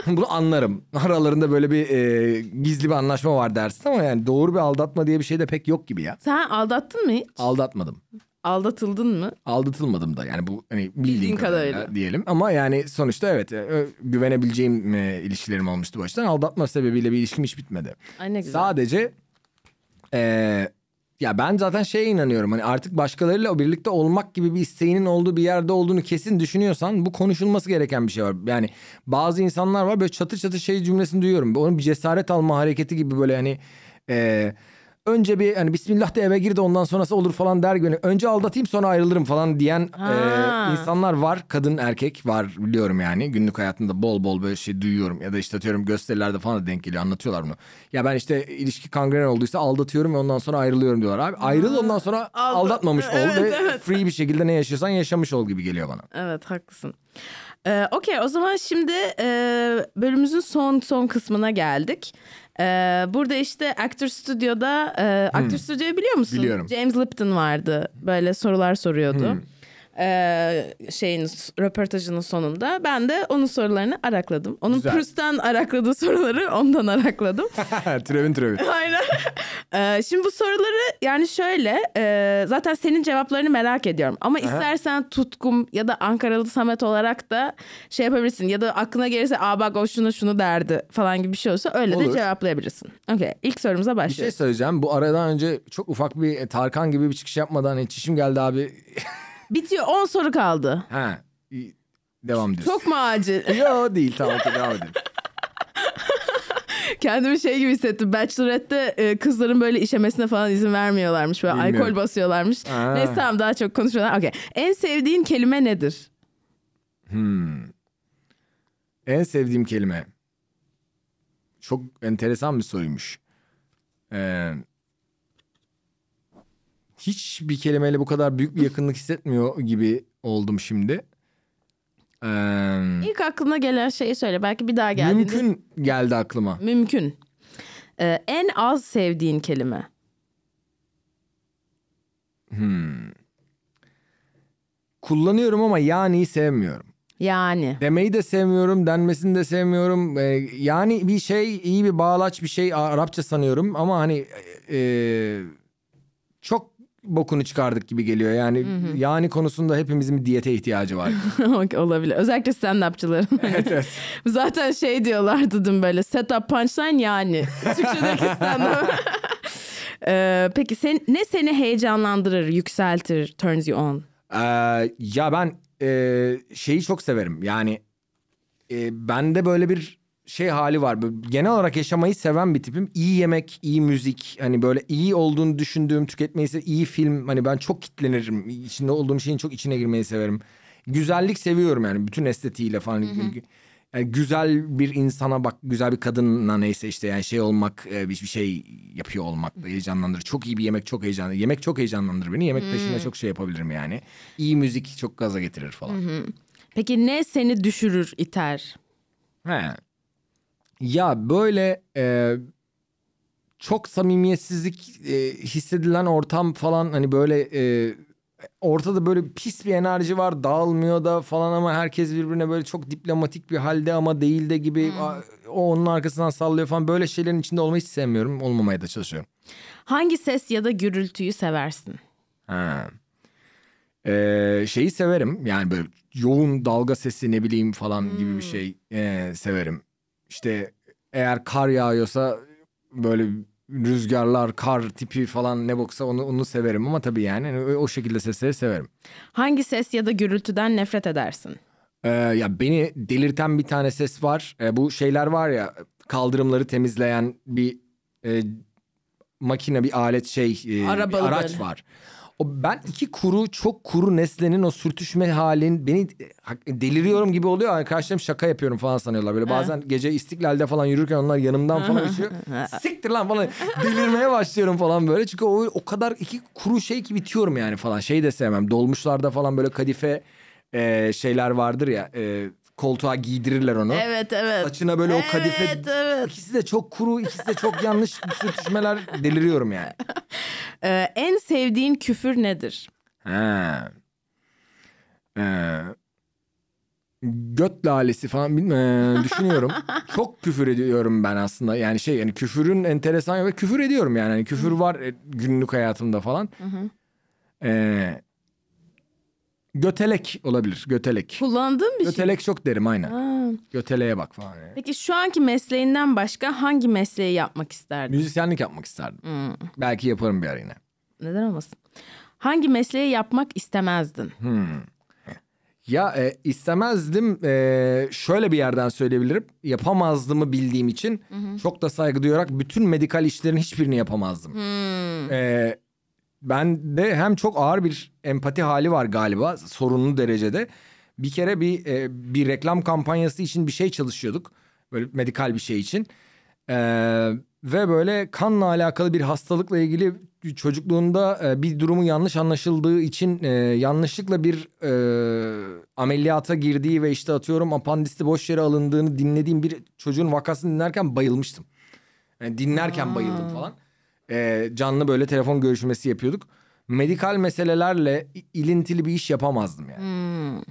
<laughs> bunu anlarım. Aralarında böyle bir e, gizli bir anlaşma var dersin ama yani doğru bir aldatma diye bir şey de pek yok gibi ya. Sen aldattın mı hiç? Aldatmadım. Aldatıldın mı? Aldatılmadım da yani bu hani bildiğin Bildiğin kadarıyla, kadarıyla. diyelim. Ama yani sonuçta evet e, güvenebileceğim e, ilişkilerim olmuştu baştan. Aldatma sebebiyle bir ilişkim hiç bitmedi. Ay ne güzel. Sadece e, ya ben zaten şeye inanıyorum. Hani artık başkalarıyla birlikte olmak gibi bir isteğinin olduğu bir yerde olduğunu kesin düşünüyorsan bu konuşulması gereken bir şey var. Yani bazı insanlar var böyle çatır çatır şey cümlesini duyuyorum. Onun bir cesaret alma hareketi gibi böyle hani e, önce bir hani bismillah de eve gir de ondan sonrası olur falan der gibi. Önce aldatayım sonra ayrılırım falan diyen e, insanlar var. Kadın erkek var biliyorum yani. Günlük hayatımda bol bol böyle şey duyuyorum. Ya da işte atıyorum gösterilerde falan da denk geliyor anlatıyorlar bunu. Ya ben işte ilişki kangren olduysa aldatıyorum ve ondan sonra ayrılıyorum diyorlar abi. Ayrıl ondan sonra aldatmamış ol Evet, ve evet. free bir şekilde ne yaşıyorsan yaşamış ol gibi geliyor bana. Evet haklısın. Ee, Okey o zaman şimdi e, bölümümüzün son son kısmına geldik. Ee, burada işte Actor Studio'da e, Actor Studio'yu biliyor musun? Hmm. Biliyorum. Hmm. James Lipton vardı böyle sorular soruyordu. Ee, şeyin röportajının sonunda ben de onun sorularını arakladım. Onun Güzel. Proust'tan arakladığı soruları ondan arakladım. <laughs> türevin türevi. Aynen. Ee, şimdi bu soruları yani şöyle e, zaten senin cevaplarını merak ediyorum. Ama istersen Tutkum ya da Ankaralı Samet olarak da şey yapabilirsin. Ya da aklına gelirse aa bak o şunu şunu derdi falan gibi bir şey olsa öyle de Olur. cevaplayabilirsin. Okey ilk sorumuza Bir şey başlıyoruz. söyleyeceğim. Bu aradan önce çok ufak bir Tarkan gibi bir çıkış yapmadan hiç çişim geldi abi. Bitiyor 10 soru kaldı. ha. iyi. Devam diyorsun. Çok mu acil? <laughs> Yo değil tamam okey, devam edelim. <laughs> Kendimi şey gibi hissettim. Bachelorette'te e, kızların böyle işemesine falan izin vermiyorlarmış. Böyle Bilmiyorum. alkol basıyorlarmış. Aa. Neyse tamam daha çok konuşuyorlar. Okey. En sevdiğin kelime nedir? En sevdiğim kelime. Çok enteresan bir soruymuş. Ee, hiç bir kelimeyle bu kadar büyük bir yakınlık hissetmiyor gibi oldum şimdi. Ee, İlk aklına gelen şeyi söyle. Belki bir daha geldiğinde. mümkün geldi aklıma. Mümkün. Ee, en az sevdiğin kelime. Kullanıyorum ama yani sevmiyorum. Yani. Demeyi de sevmiyorum, denmesini de sevmiyorum. Ee, yani bir şey, iyi bir bağlaç bir şey Arapça sanıyorum ama hani e, çok bokunu çıkardık gibi geliyor. Yani yani konusunda hepimizin bir diyete ihtiyacı var. <laughs> Olabilir. Özellikle stand-upçıların. <laughs> evet, evet. <laughs> Zaten şey diyorlardı dün böyle setup punchline yani. Türkçedeki stand-up. Ee, peki sen, ne seni heyecanlandırır, yükseltir, turns you on? Ee, ya ben e, şeyi çok severim. Yani e, bende böyle bir şey hali var. Böyle Genel olarak yaşamayı seven bir tipim. İyi yemek, iyi müzik, hani böyle iyi olduğunu düşündüğüm, tüketmeyi se- iyi film. Hani ben çok kitlenirim. İçinde olduğum şeyin çok içine girmeyi severim. Güzellik seviyorum yani bütün estetiğiyle falan. Yani güzel bir insana bak, güzel bir kadınla neyse işte yani şey olmak, e, bir şey yapıyor olmak da heyecanlandırır. Çok iyi bir yemek çok heyecanlandırır. Yemek çok heyecanlandırır beni. Yemek peşinde çok şey yapabilirim yani. İyi müzik çok gaza getirir falan. Peki ne seni düşürür, iter? He. Ya böyle e, çok samimiyetsizlik e, hissedilen ortam falan hani böyle e, ortada böyle pis bir enerji var dağılmıyor da falan ama herkes birbirine böyle çok diplomatik bir halde ama değil de gibi a- o onun arkasından sallıyor falan böyle şeylerin içinde olmayı hiç sevmiyorum olmamaya da çalışıyorum. Hangi ses ya da gürültüyü seversin? Ha. Ee, şeyi severim yani böyle yoğun dalga sesi ne bileyim falan gibi bir şey ee, severim. İşte eğer kar yağıyorsa böyle rüzgarlar, kar tipi falan ne boksa onu onu severim ama tabii yani hani o, şekilde sesleri severim. Hangi ses ya da gürültüden nefret edersin? Ee, ya beni delirten bir tane ses var. Ee, bu şeyler var ya kaldırımları temizleyen bir e, makine bir alet şey e, bir araç var. O ben iki kuru çok kuru nesnenin o sürtüşme halin beni e, deliriyorum gibi oluyor. Arkadaşlarım şaka yapıyorum falan sanıyorlar. Böyle bazen gece İstiklal'de falan yürürken onlar yanımdan falan <laughs> geçiyor. Siktir lan falan delirmeye başlıyorum falan böyle. Çünkü o o kadar iki kuru şey ki bitiyorum yani falan. Şey de sevmem. Dolmuşlarda falan böyle kadife e, şeyler vardır ya. e, koltuğa giydirirler onu. Evet evet. Saçına böyle o kadife. Evet evet. İkisi de çok kuru, ikisi de çok yanlış sürtüşmeler. Deliriyorum yani. <laughs> Ee, en sevdiğin küfür nedir? Ha. Ee, göt lalesi falan bilmiyorum düşünüyorum. <laughs> Çok küfür ediyorum ben aslında. Yani şey yani küfürün enteresan ve küfür ediyorum yani. Hani küfür var e, günlük hayatımda falan. Ee, götelek olabilir. Götelek. Kullandığın bir şey. Götelek çok derim aynen. Ha. Göteleğe bak falan. Yani. Peki şu anki mesleğinden başka hangi mesleği yapmak isterdin? Müzisyenlik yapmak isterdim. Hmm. Belki yaparım bir ara yine. Neden olmasın? Hangi mesleği yapmak istemezdin? Ya e, istemezdim e, şöyle bir yerden söyleyebilirim. Yapamazdımı bildiğim için çok da saygı duyarak bütün medikal işlerin hiçbirini yapamazdım. E, ben de hem çok ağır bir empati hali var galiba sorunlu derecede. Bir kere bir e, bir reklam kampanyası için bir şey çalışıyorduk. Böyle medikal bir şey için. E, ve böyle kanla alakalı bir hastalıkla ilgili çocukluğunda e, bir durumu yanlış anlaşıldığı için e, yanlışlıkla bir e, ameliyata girdiği ve işte atıyorum apandisti boş yere alındığını dinlediğim bir çocuğun vakasını dinlerken bayılmıştım. Yani dinlerken bayıldım falan. E, canlı böyle telefon görüşmesi yapıyorduk. Medikal meselelerle ilintili bir iş yapamazdım yani.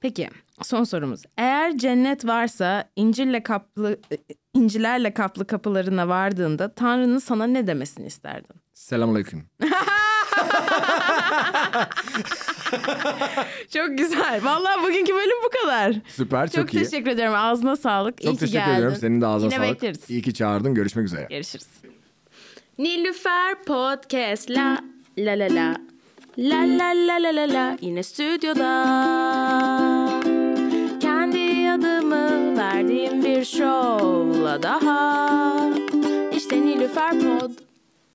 Peki son sorumuz. Eğer cennet varsa incirle kaplı incilerle kaplı kapılarına vardığında Tanrı'nın sana ne demesini isterdin? Selamünaleyküm. <laughs> Çok güzel. Vallahi bugünkü bölüm bu kadar. Süper çok, Çok, iyi. teşekkür ederim. Ağzına sağlık. İyi Çok ki teşekkür geldin. ediyorum. Senin de ağzına Yine sağlık. bekleriz. İyi ki çağırdın. Görüşmek üzere. Görüşürüz. Nilüfer Podcast. La la la la. La la la la la la. Yine stüdyoda. Kendi adımı verdiğim bir şovla daha. İşte Nilüfer Pod